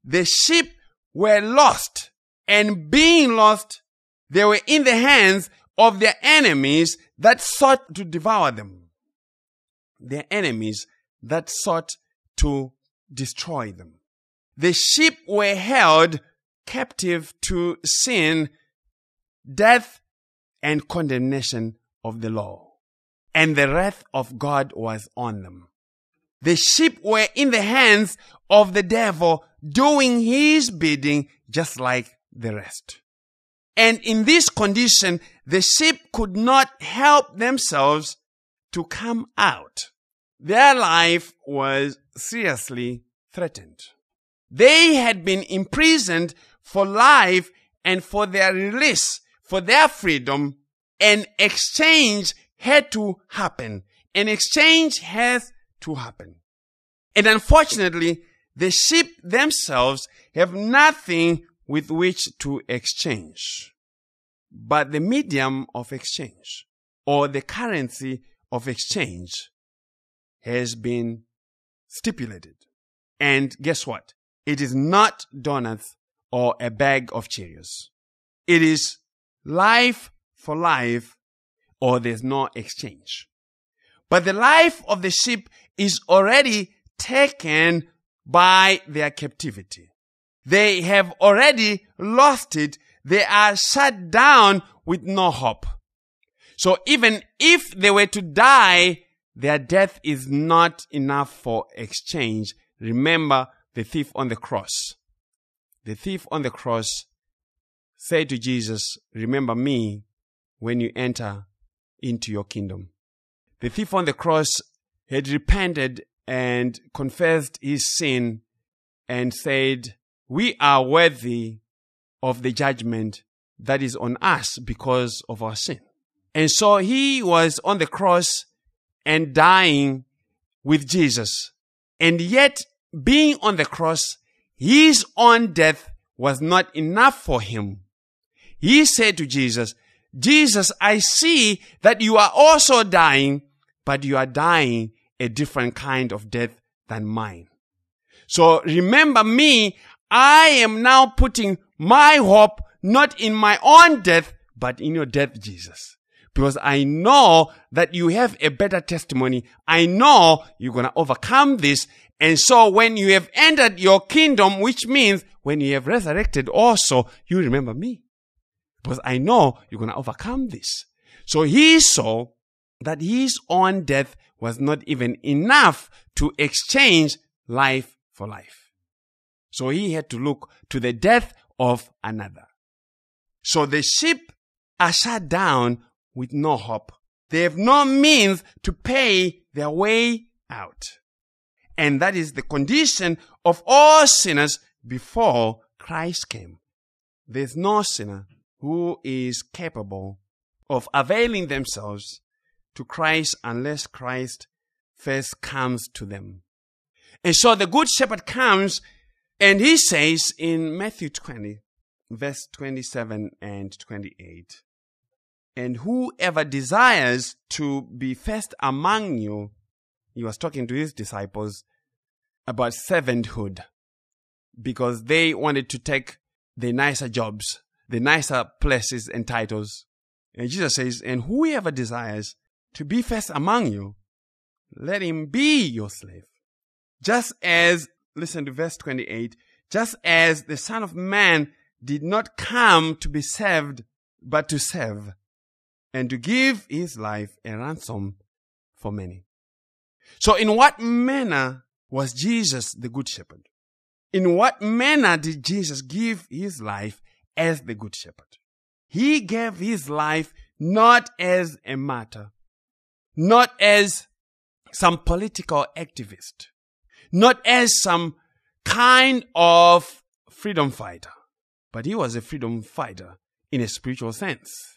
The sheep were lost and being lost, they were in the hands of their enemies that sought to devour them. Their enemies that sought to destroy them. The sheep were held captive to sin, death, and condemnation of the law. And the wrath of God was on them. The sheep were in the hands of the devil doing his bidding just like the rest. And in this condition, the sheep could not help themselves to come out. Their life was seriously threatened. They had been imprisoned for life and for their release, for their freedom, an exchange had to happen. An exchange has to happen. And unfortunately, the sheep themselves have nothing with which to exchange. But the medium of exchange or the currency of exchange has been stipulated. And guess what? It is not donuts or a bag of Cheerios. It is life for life or there's no exchange. But the life of the sheep is already taken by their captivity. They have already lost it. They are shut down with no hope. So even if they were to die, their death is not enough for exchange. Remember the thief on the cross. The thief on the cross said to Jesus, remember me when you enter into your kingdom. The thief on the cross had repented and confessed his sin and said, we are worthy of the judgment that is on us because of our sin. And so he was on the cross and dying with Jesus. And yet, being on the cross, his own death was not enough for him. He said to Jesus, Jesus, I see that you are also dying, but you are dying a different kind of death than mine. So remember me, I am now putting my hope not in my own death, but in your death, Jesus. Because I know that you have a better testimony. I know you're going to overcome this. And so when you have entered your kingdom, which means when you have resurrected also, you remember me. Because I know you're going to overcome this. So he saw that his own death was not even enough to exchange life for life. So he had to look to the death of another. So the sheep are shut down with no hope. They have no means to pay their way out. And that is the condition of all sinners before Christ came. There's no sinner who is capable of availing themselves to Christ unless Christ first comes to them. And so the good shepherd comes and he says in Matthew 20, verse 27 and 28, and whoever desires to be first among you, he was talking to his disciples about servanthood because they wanted to take the nicer jobs, the nicer places and titles. And Jesus says, and whoever desires to be first among you, let him be your slave. Just as listen to verse 28. Just as the Son of Man did not come to be served, but to serve, and to give his life a ransom for many. So in what manner was Jesus the Good Shepherd? In what manner did Jesus give his life as the Good Shepherd? He gave his life not as a martyr, not as some political activist, not as some kind of freedom fighter, but he was a freedom fighter in a spiritual sense.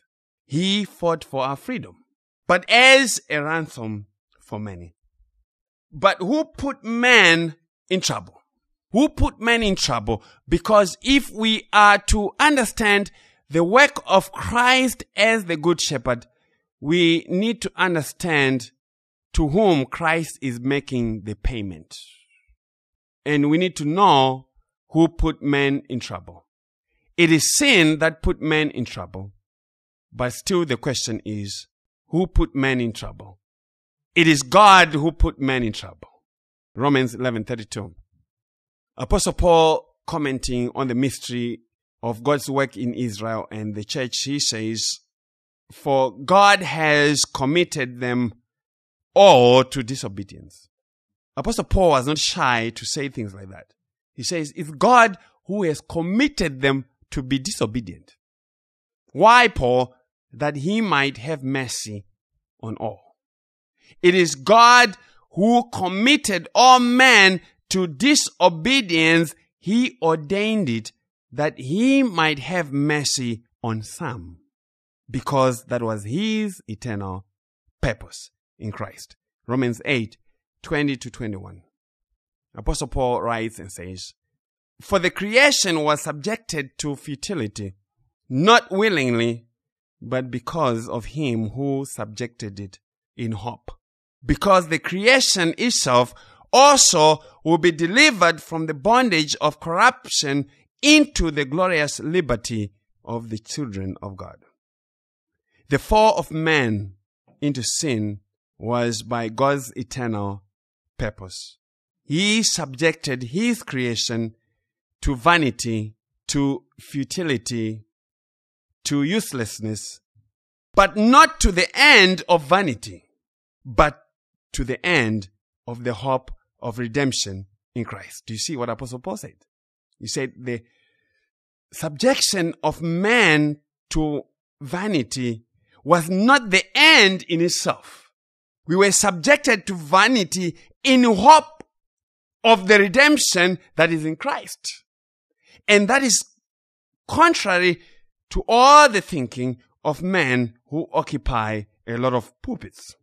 He fought for our freedom, but as a ransom for many. But who put man in trouble? Who put man in trouble? Because if we are to understand the work of Christ as the good shepherd, we need to understand to whom Christ is making the payment. And we need to know who put men in trouble. It is sin that put men in trouble. But still the question is, who put men in trouble? It is God who put men in trouble. Romans 11:32. Apostle Paul commenting on the mystery of God's work in Israel and the church, he says, For God has committed them all to disobedience. Apostle Paul was not shy to say things like that. He says, It's God who has committed them to be disobedient. Why, Paul? That he might have mercy on all. It is God who committed all men to disobedience. He ordained it that he might have mercy on some because that was his eternal purpose in Christ. Romans 8, 20 to 21. Apostle Paul writes and says, For the creation was subjected to futility, not willingly, but because of him who subjected it in hope. Because the creation itself also will be delivered from the bondage of corruption into the glorious liberty of the children of God. The fall of man into sin was by God's eternal purpose. He subjected his creation to vanity, to futility, to uselessness, but not to the end of vanity, but to the end of the hope of redemption in Christ. Do you see what Apostle Paul said? He said the subjection of man to vanity was not the end in itself. We were subjected to vanity in hope of the redemption that is in Christ. And that is contrary to all the thinking of men who occupy a lot of pulpits.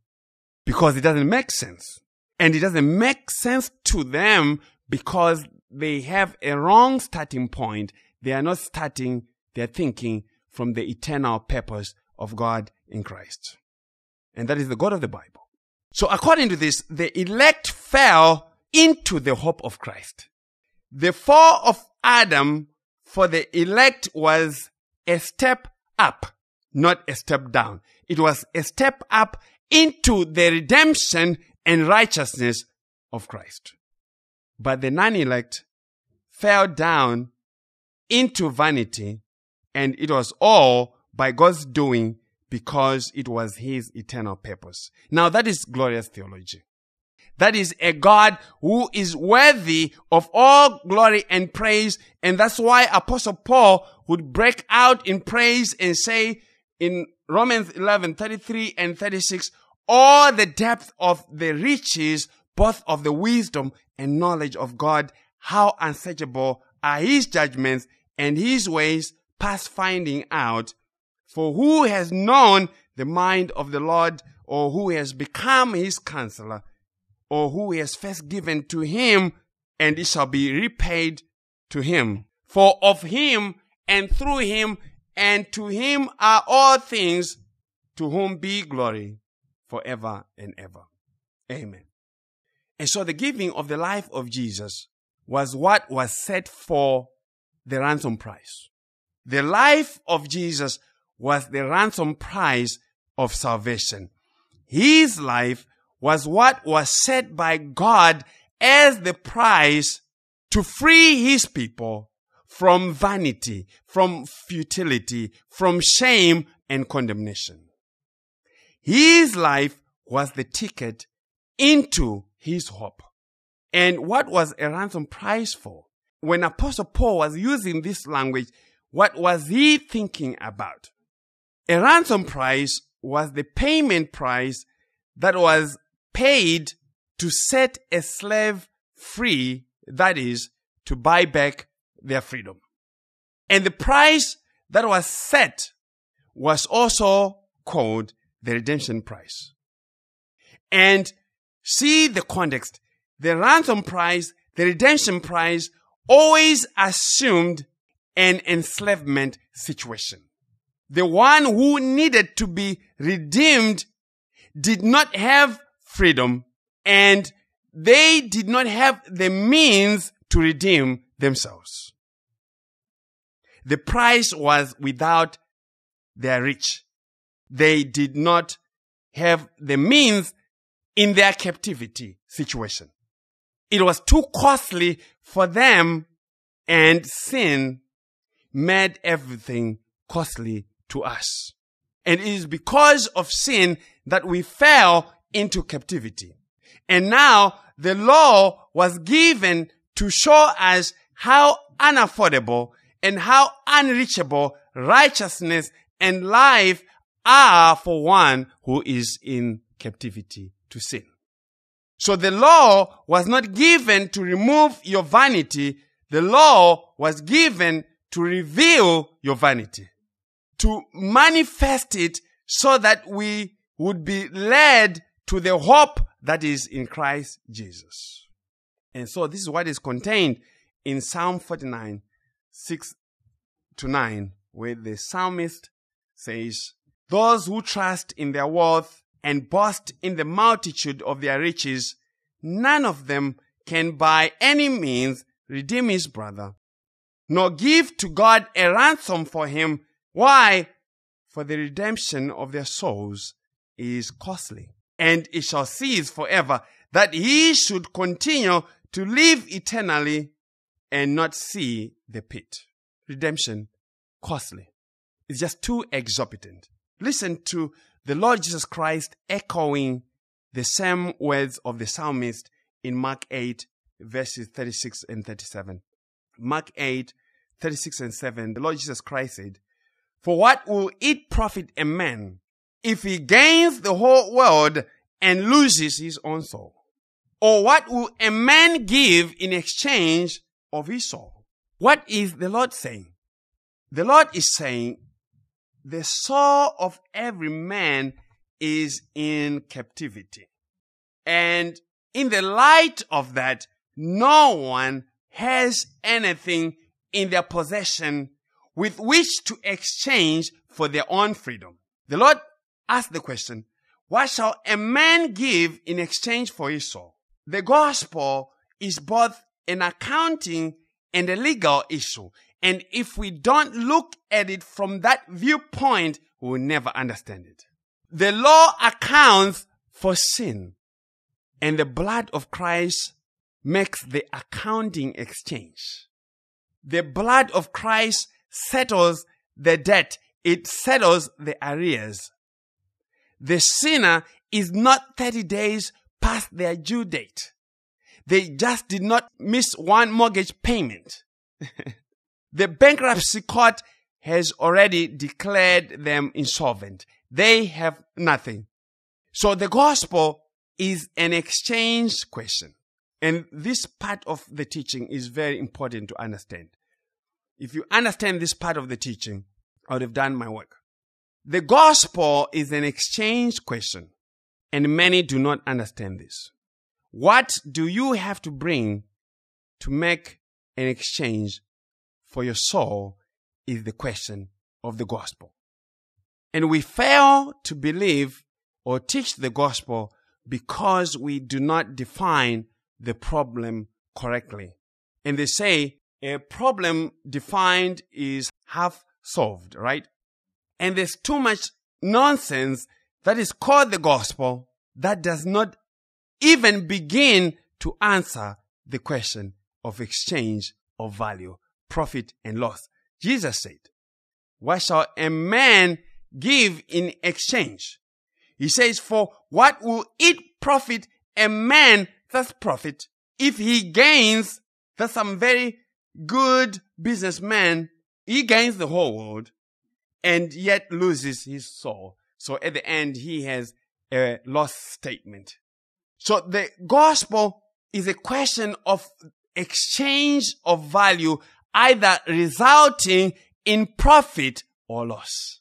Because it doesn't make sense. And it doesn't make sense to them because they have a wrong starting point. They are not starting their thinking from the eternal purpose of God in Christ. And that is the God of the Bible. So according to this, the elect fell into the hope of Christ. The fall of Adam for the elect was a step up, not a step down. It was a step up into the redemption and righteousness of Christ. But the non-elect fell down into vanity and it was all by God's doing because it was his eternal purpose. Now that is glorious theology. That is a God who is worthy of all glory and praise. And that's why Apostle Paul would break out in praise and say in Romans 11, 33 and 36, all the depth of the riches, both of the wisdom and knowledge of God, how unsearchable are his judgments and his ways past finding out. For who has known the mind of the Lord or who has become his counselor? Or who he has first given to him, and it shall be repaid to him. For of him and through him and to him are all things, to whom be glory forever and ever. Amen. And so the giving of the life of Jesus was what was set for the ransom price. The life of Jesus was the ransom price of salvation. His life was what was set by God as the price to free his people from vanity, from futility, from shame and condemnation. His life was the ticket into his hope. And what was a ransom price for? When Apostle Paul was using this language, what was he thinking about? A ransom price was the payment price that was paid to set a slave free, that is, to buy back their freedom. And the price that was set was also called the redemption price. And see the context. The ransom price, the redemption price always assumed an enslavement situation. The one who needed to be redeemed did not have freedom and they did not have the means to redeem themselves. The price was without their reach. They did not have the means in their captivity situation. It was too costly for them and sin made everything costly to us. And it is because of sin that we fell into captivity. And now the law was given to show us how unaffordable and how unreachable righteousness and life are for one who is in captivity to sin. So the law was not given to remove your vanity. The law was given to reveal your vanity, to manifest it so that we would be led to the hope that is in Christ Jesus. And so this is what is contained in Psalm 49, 6 to 9, where the psalmist says, Those who trust in their wealth and boast in the multitude of their riches, none of them can by any means redeem his brother, nor give to God a ransom for him. Why? For the redemption of their souls is costly and it shall cease forever, that he should continue to live eternally and not see the pit. Redemption, costly. It's just too exorbitant. Listen to the Lord Jesus Christ echoing the same words of the psalmist in Mark 8, verses 36 and 37. Mark 8, 36 and 7, the Lord Jesus Christ said, For what will it profit a man if he gains the whole world and loses his own soul? Or what will a man give in exchange of his soul? What is the Lord saying? The Lord is saying the soul of every man is in captivity. And in the light of that, no one has anything in their possession with which to exchange for their own freedom. The Lord asked the question, what shall a man give in exchange for his soul? The gospel is both an accounting and a legal issue. And if we don't look at it from that viewpoint, we will never understand it. The law accounts for sin and the blood of Christ makes the accounting exchange. The blood of Christ settles the debt. It settles the arrears. The sinner is not 30 days past their due date. They just did not miss one mortgage payment. the bankruptcy court has already declared them insolvent. They have nothing. So the gospel is an exchange question. And this part of the teaching is very important to understand. If you understand this part of the teaching, I would have done my work. The gospel is an exchange question, and many do not understand this. What do you have to bring to make an exchange for your soul is the question of the gospel. And we fail to believe or teach the gospel because we do not define the problem correctly. And they say a problem defined is half solved, right? And there's too much nonsense that is called the gospel that does not even begin to answer the question of exchange of value, profit and loss. Jesus said, what shall a man give in exchange? He says, for what will it profit a man that's profit if he gains, that's some very good businessman, he gains the whole world and yet loses his soul. So at the end, he has a lost statement. So the gospel is a question of exchange of value, either resulting in profit or loss.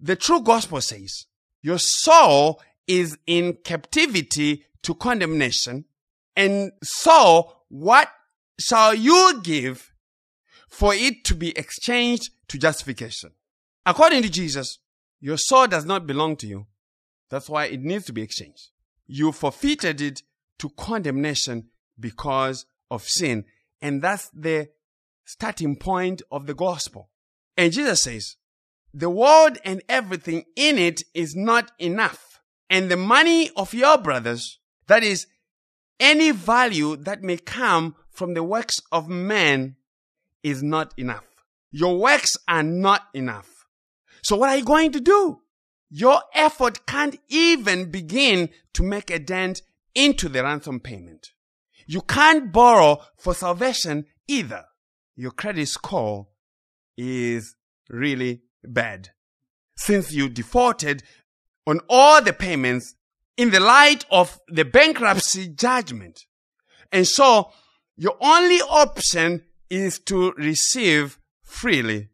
The true gospel says your soul is in captivity to condemnation. And so what shall you give for it to be exchanged to justification? According to Jesus, your soul does not belong to you. That's why it needs to be exchanged. You forfeited it to condemnation because of sin. And that's the starting point of the gospel. And Jesus says, the world and everything in it is not enough. And the money of your brothers, that is, any value that may come from the works of men is not enough. Your works are not enough. So what are you going to do? Your effort can't even begin to make a dent into the ransom payment. You can't borrow for salvation either. Your credit score is really bad. Since you defaulted on all the payments in the light of the bankruptcy judgment. And so your only option is to receive freely,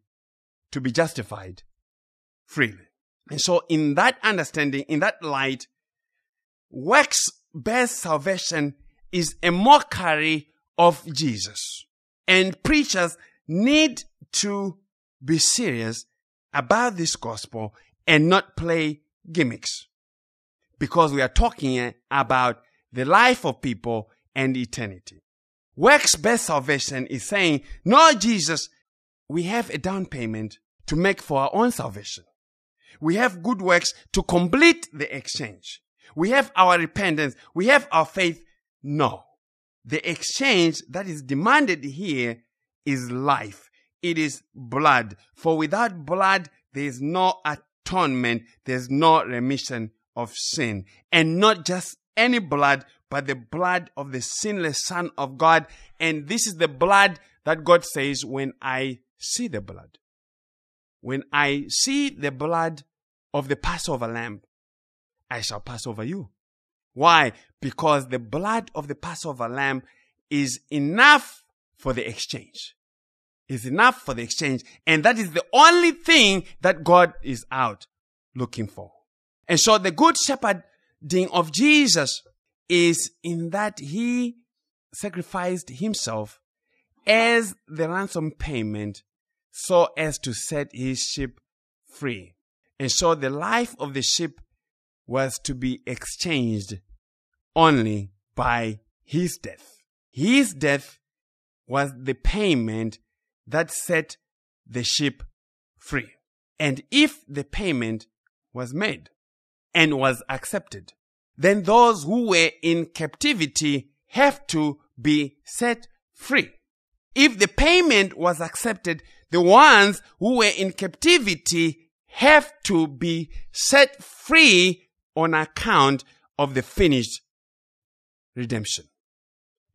to be justified freely. And so in that understanding, in that light, works-based salvation is a mockery of Jesus. And preachers need to be serious about this gospel and not play gimmicks. Because we are talking about the life of people and eternity. Works-based salvation is saying, no, Jesus, we have a down payment to make for our own salvation. We have good works to complete the exchange. We have our repentance. We have our faith. No. The exchange that is demanded here is life. It is blood. For without blood, there is no atonement. There's no remission of sin. And not just any blood, but the blood of the sinless Son of God. And this is the blood that God says, when I see the blood, when I see the blood of the Passover lamb, I shall pass over you. Why? Because the blood of the Passover lamb is enough for the exchange. Is enough for the exchange. And that is the only thing that God is out looking for. And so the good shepherding of Jesus is in that he sacrificed himself as the ransom payment so as to set his sheep free. And so the life of the sheep was to be exchanged only by his death. His death was the payment that set the sheep free. And if the payment was made and was accepted, then those who were in captivity have to be set free. If the payment was accepted, the ones who were in captivity have to be set free on account of the finished redemption.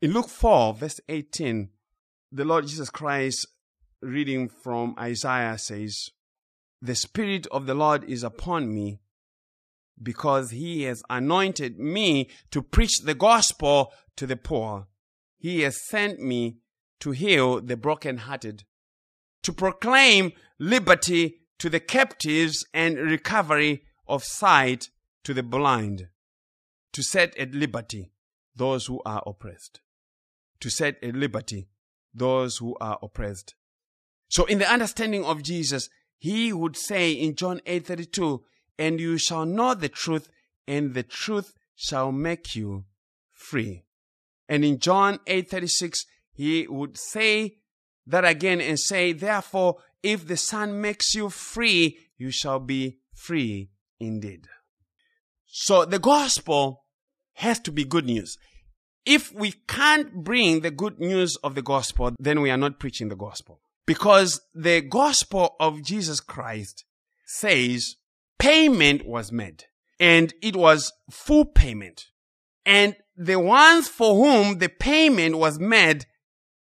In Luke 4, verse 18, the Lord Jesus Christ, reading from Isaiah, says, The Spirit of the Lord is upon me because he has anointed me to preach the gospel to the poor. He has sent me to heal the brokenhearted, to proclaim liberty to the captives and recovery of sight to the blind, to set at liberty those who are oppressed, to set at liberty those who are oppressed. So in the understanding of Jesus, he would say in John 8:32, "And you shall know the truth, and the truth shall make you free." And in John 8:36, he would say that again and say, "Therefore, if the Son makes you free, you shall be free indeed." So the gospel has to be good news. If we can't bring the good news of the gospel, then we are not preaching the gospel. Because the gospel of Jesus Christ says payment was made and it was full payment. And the ones for whom the payment was made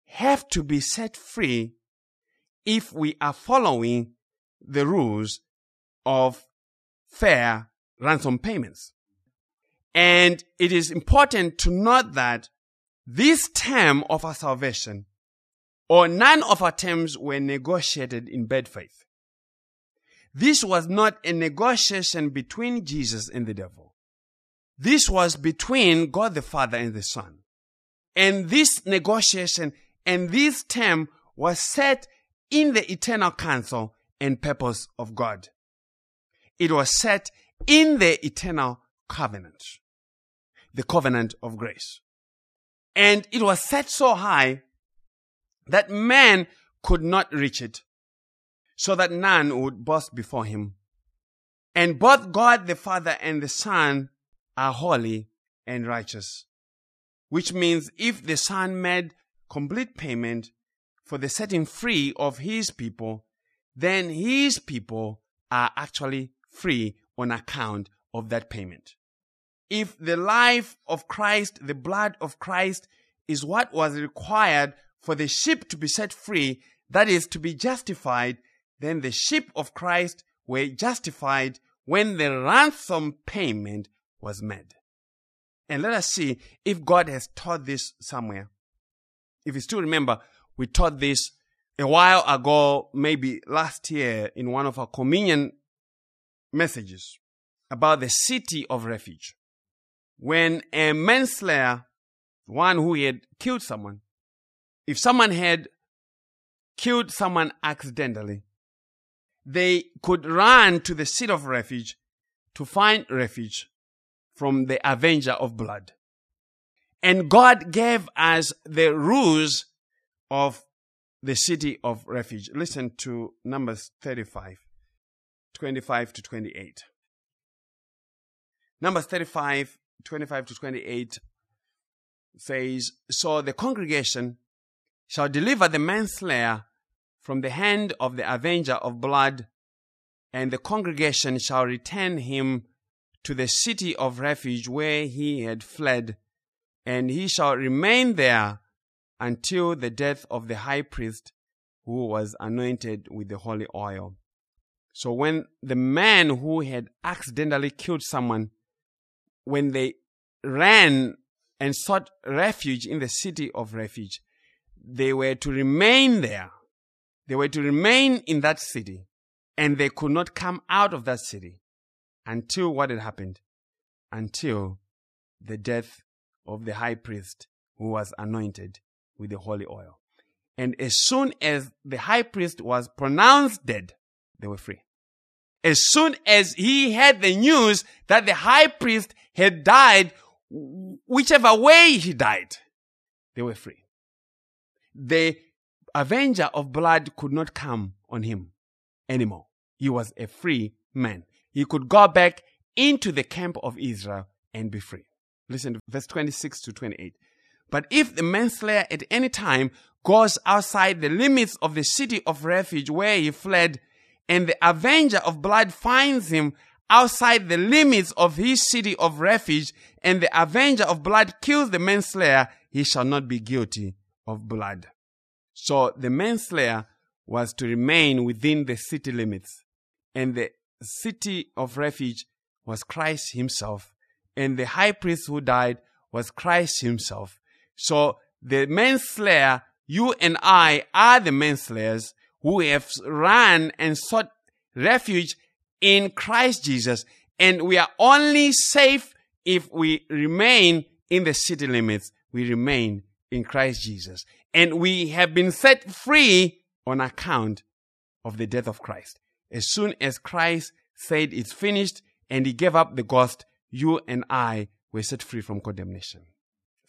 have to be set free if we are following the rules of fair ransom payments. And it is important to note that this term of our salvation or none of our terms were negotiated in bad faith. This was not a negotiation between Jesus and the devil. This was between God the Father and the Son. And this negotiation and this term was set in the eternal counsel and purpose of God. It was set in the eternal covenant, the covenant of grace. And it was set so high that man could not reach it, so that none would boast before him. And both God the Father and the Son are holy and righteous. Which means if the Son made complete payment for the setting free of his people, then his people are actually free on account of that payment. If the life of Christ, the blood of Christ, is what was required for the sheep to be set free, that is, to be justified, then the sheep of Christ were justified when the ransom payment was made. And let us see if God has taught this somewhere. If you still remember, we taught this a while ago, maybe last year, in one of our communion messages about the city of refuge. When a manslayer, one who had killed someone, if someone had killed someone accidentally, they could run to the city of refuge to find refuge from the avenger of blood. And God gave us the rules of the city of refuge. Listen to Numbers 35, 25 to 28. Numbers 35, 25 to 28 says, So the congregation shall deliver the manslayer from the hand of the avenger of blood, and the congregation shall return him to the city of refuge where he had fled, and he shall remain there until the death of the high priest who was anointed with the holy oil. So when the man who had accidentally killed someone, when they ran and sought refuge in the city of refuge, they were to remain there. They were to remain in that city and they could not come out of that city until what had happened? Until the death of the high priest who was anointed with the holy oil. And as soon as the high priest was pronounced dead, they were free. As soon as he had the news that the high priest had died, whichever way he died, they were free. The avenger of blood could not come on him anymore. He was a free man. He could go back into the camp of Israel and be free. Listen to verse 26 to 28. But if the manslayer at any time goes outside the limits of the city of refuge where he fled, and the avenger of blood finds him outside the limits of his city of refuge, and the avenger of blood kills the manslayer, he shall not be guilty of blood. So the manslayer was to remain within the city limits, and the city of refuge was Christ himself, and the high priest who died was Christ himself. So the manslayer, you and I are the manslayers who have run and sought refuge in Christ Jesus. And we are only safe if we remain in the city limits. We remain in Christ Jesus. And we have been set free on account of the death of Christ. As soon as Christ said it's finished and he gave up the ghost, you and I were set free from condemnation.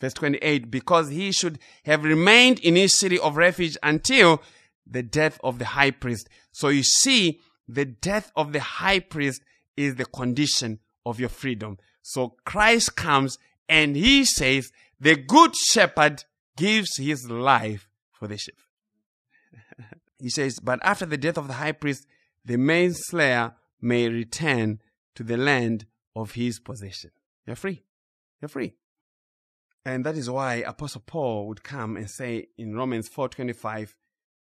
Verse 28, because he should have remained in his city of refuge until the death of the high priest. So you see, the death of the high priest is the condition of your freedom. So Christ comes and he says, the good shepherd gives his life for the sheep. he says, but after the death of the high priest, the manslayer may return to the land of his possession. You're free. You're free. And that is why Apostle Paul would come and say in Romans 4:25,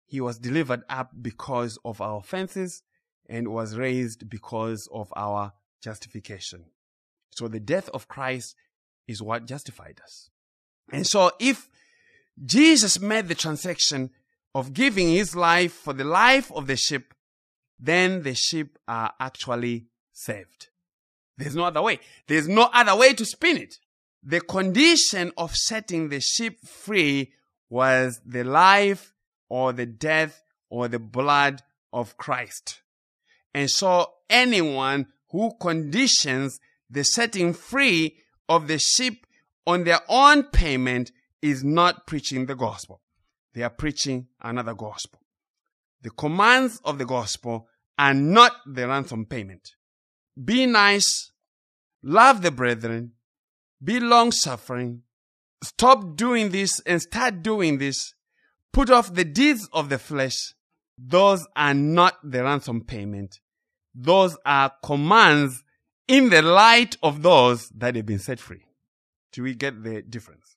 he was delivered up because of our offenses and was raised because of our justification. So the death of Christ is what justified us. And so if Jesus made the transaction of giving his life for the life of the sheep, then the sheep are actually saved. There's no other way. There's no other way to spin it. The condition of setting the sheep free was the life or the death or the blood of Christ. And so anyone who conditions the setting free of the sheep on their own payment is not preaching the gospel. They are preaching another gospel. The commands of the gospel are not the ransom payment. Be nice, love the brethren, be long suffering, stop doing this and start doing this, put off the deeds of the flesh. Those are not the ransom payment. Those are commands in the light of those that have been set free. Do we get the difference?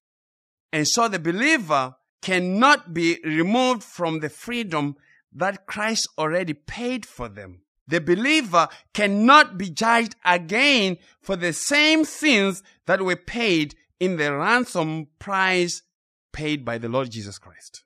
And so the believer cannot be removed from the freedom that Christ already paid for them. The believer cannot be judged again for the same sins that were paid in the ransom price paid by the Lord Jesus Christ.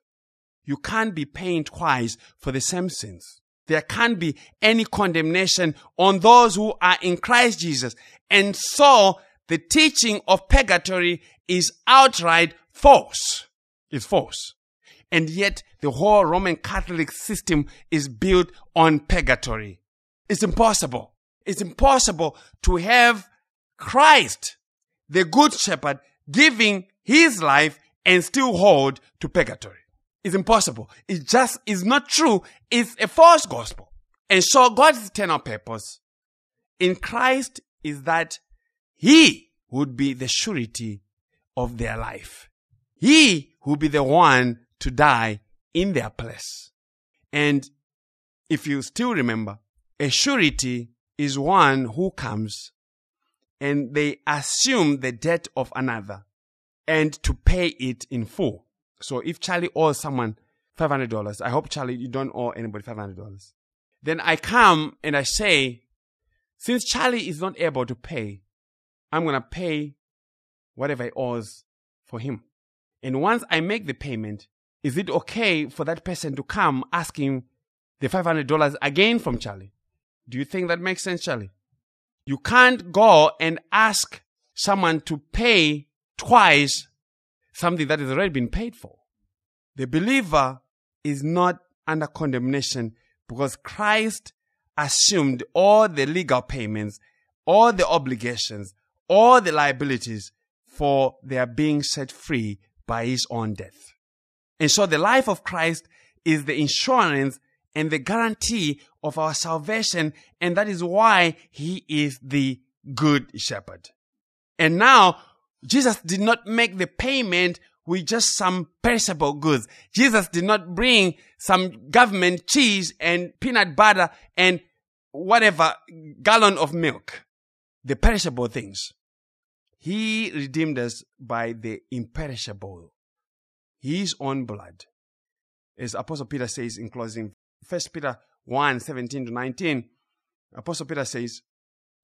You can't be paying twice for the same sins. There can't be any condemnation on those who are in Christ Jesus. And so the teaching of purgatory is outright false. It's false. And yet the whole Roman Catholic system is built on purgatory. It's impossible. It's impossible to have Christ, the good shepherd, giving his life and still hold to purgatory. It's impossible. It just is not true. It's a false gospel. And so God's eternal purpose in Christ is that he would be the surety of their life. He would be the one to die in their place. And if you still remember, a surety is one who comes and they assume the debt of another and to pay it in full. So if Charlie owes someone $500, I hope Charlie, you don't owe anybody $500. Then I come and I say, since Charlie is not able to pay, I'm going to pay whatever he owes for him. And once I make the payment, is it okay for that person to come asking the $500 again from Charlie? Do you think that makes sense, Charlie? You can't go and ask someone to pay twice something that has already been paid for. The believer is not under condemnation because Christ assumed all the legal payments, all the obligations, all the liabilities for their being set free by his own death. And so the life of Christ is the insurance and the guarantee of our salvation. And that is why he is the good shepherd. And now Jesus did not make the payment with just some perishable goods. Jesus did not bring some government cheese and peanut butter and whatever gallon of milk. The perishable things. He redeemed us by the imperishable. His own blood. As Apostle Peter says in closing, 1 Peter 1 17 to 19, Apostle Peter says,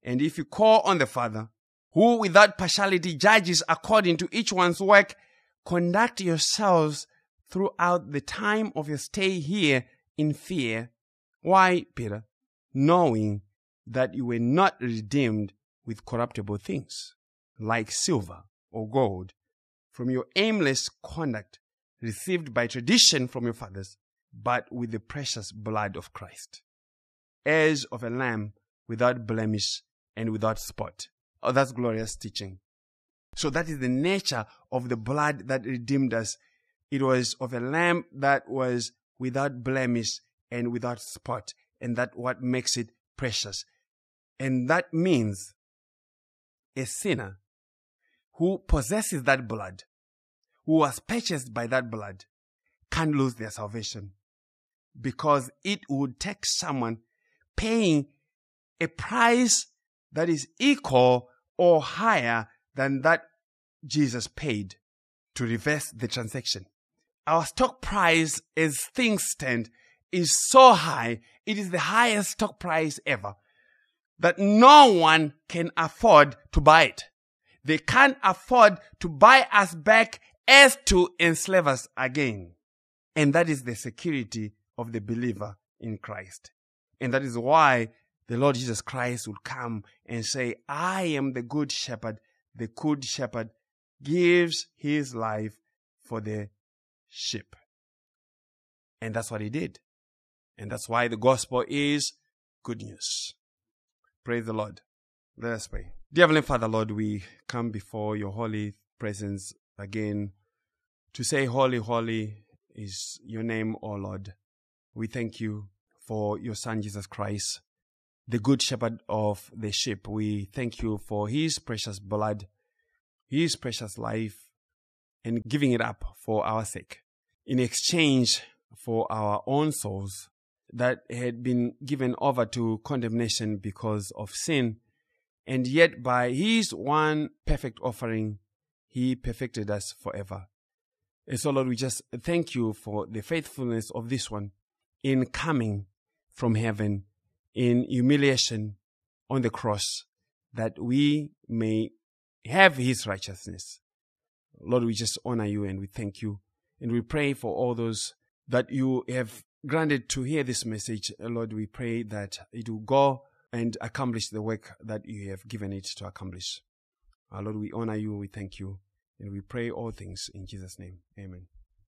And if you call on the Father, who without partiality judges according to each one's work, conduct yourselves throughout the time of your stay here in fear. Why, Peter? Knowing that you were not redeemed with corruptible things, like silver or gold, from your aimless conduct received by tradition from your fathers, but with the precious blood of Christ, as of a lamb without blemish and without spot. Oh, that's glorious teaching. So that is the nature of the blood that redeemed us. It was of a lamb that was without blemish and without spot. And that what makes it precious. And that means a sinner who possesses that blood, who was purchased by that blood, can't lose their salvation because it would take someone paying a price that is equal or higher than that Jesus paid to reverse the transaction. Our stock price as things stand is so high, it is the highest stock price ever, that no one can afford to buy it. They can't afford to buy us back as to enslave us again. And that is the security of the believer in Christ. And that is why the Lord Jesus Christ would come and say, I am the good shepherd. The good shepherd gives his life for the sheep. And that's what he did. And that's why the gospel is good news. Praise the Lord. Let us pray. Dear Heavenly Father, Lord, we come before your holy presence again to say, Holy, holy is your name, O Lord. We thank you for your Son, Jesus Christ, the good shepherd of the sheep. We thank you for his precious blood, his precious life, and giving it up for our sake in exchange for our own souls that had been given over to condemnation because of sin. And yet, by his one perfect offering, he perfected us forever. And so, Lord, we just thank you for the faithfulness of this one in coming from heaven in humiliation on the cross that we may have his righteousness. Lord, we just honor you and we thank you. And we pray for all those that you have granted to hear this message. Lord, we pray that it will go and accomplish the work that you have given it to accomplish. Our Lord, we honor you, we thank you, and we pray all things in Jesus' name. Amen.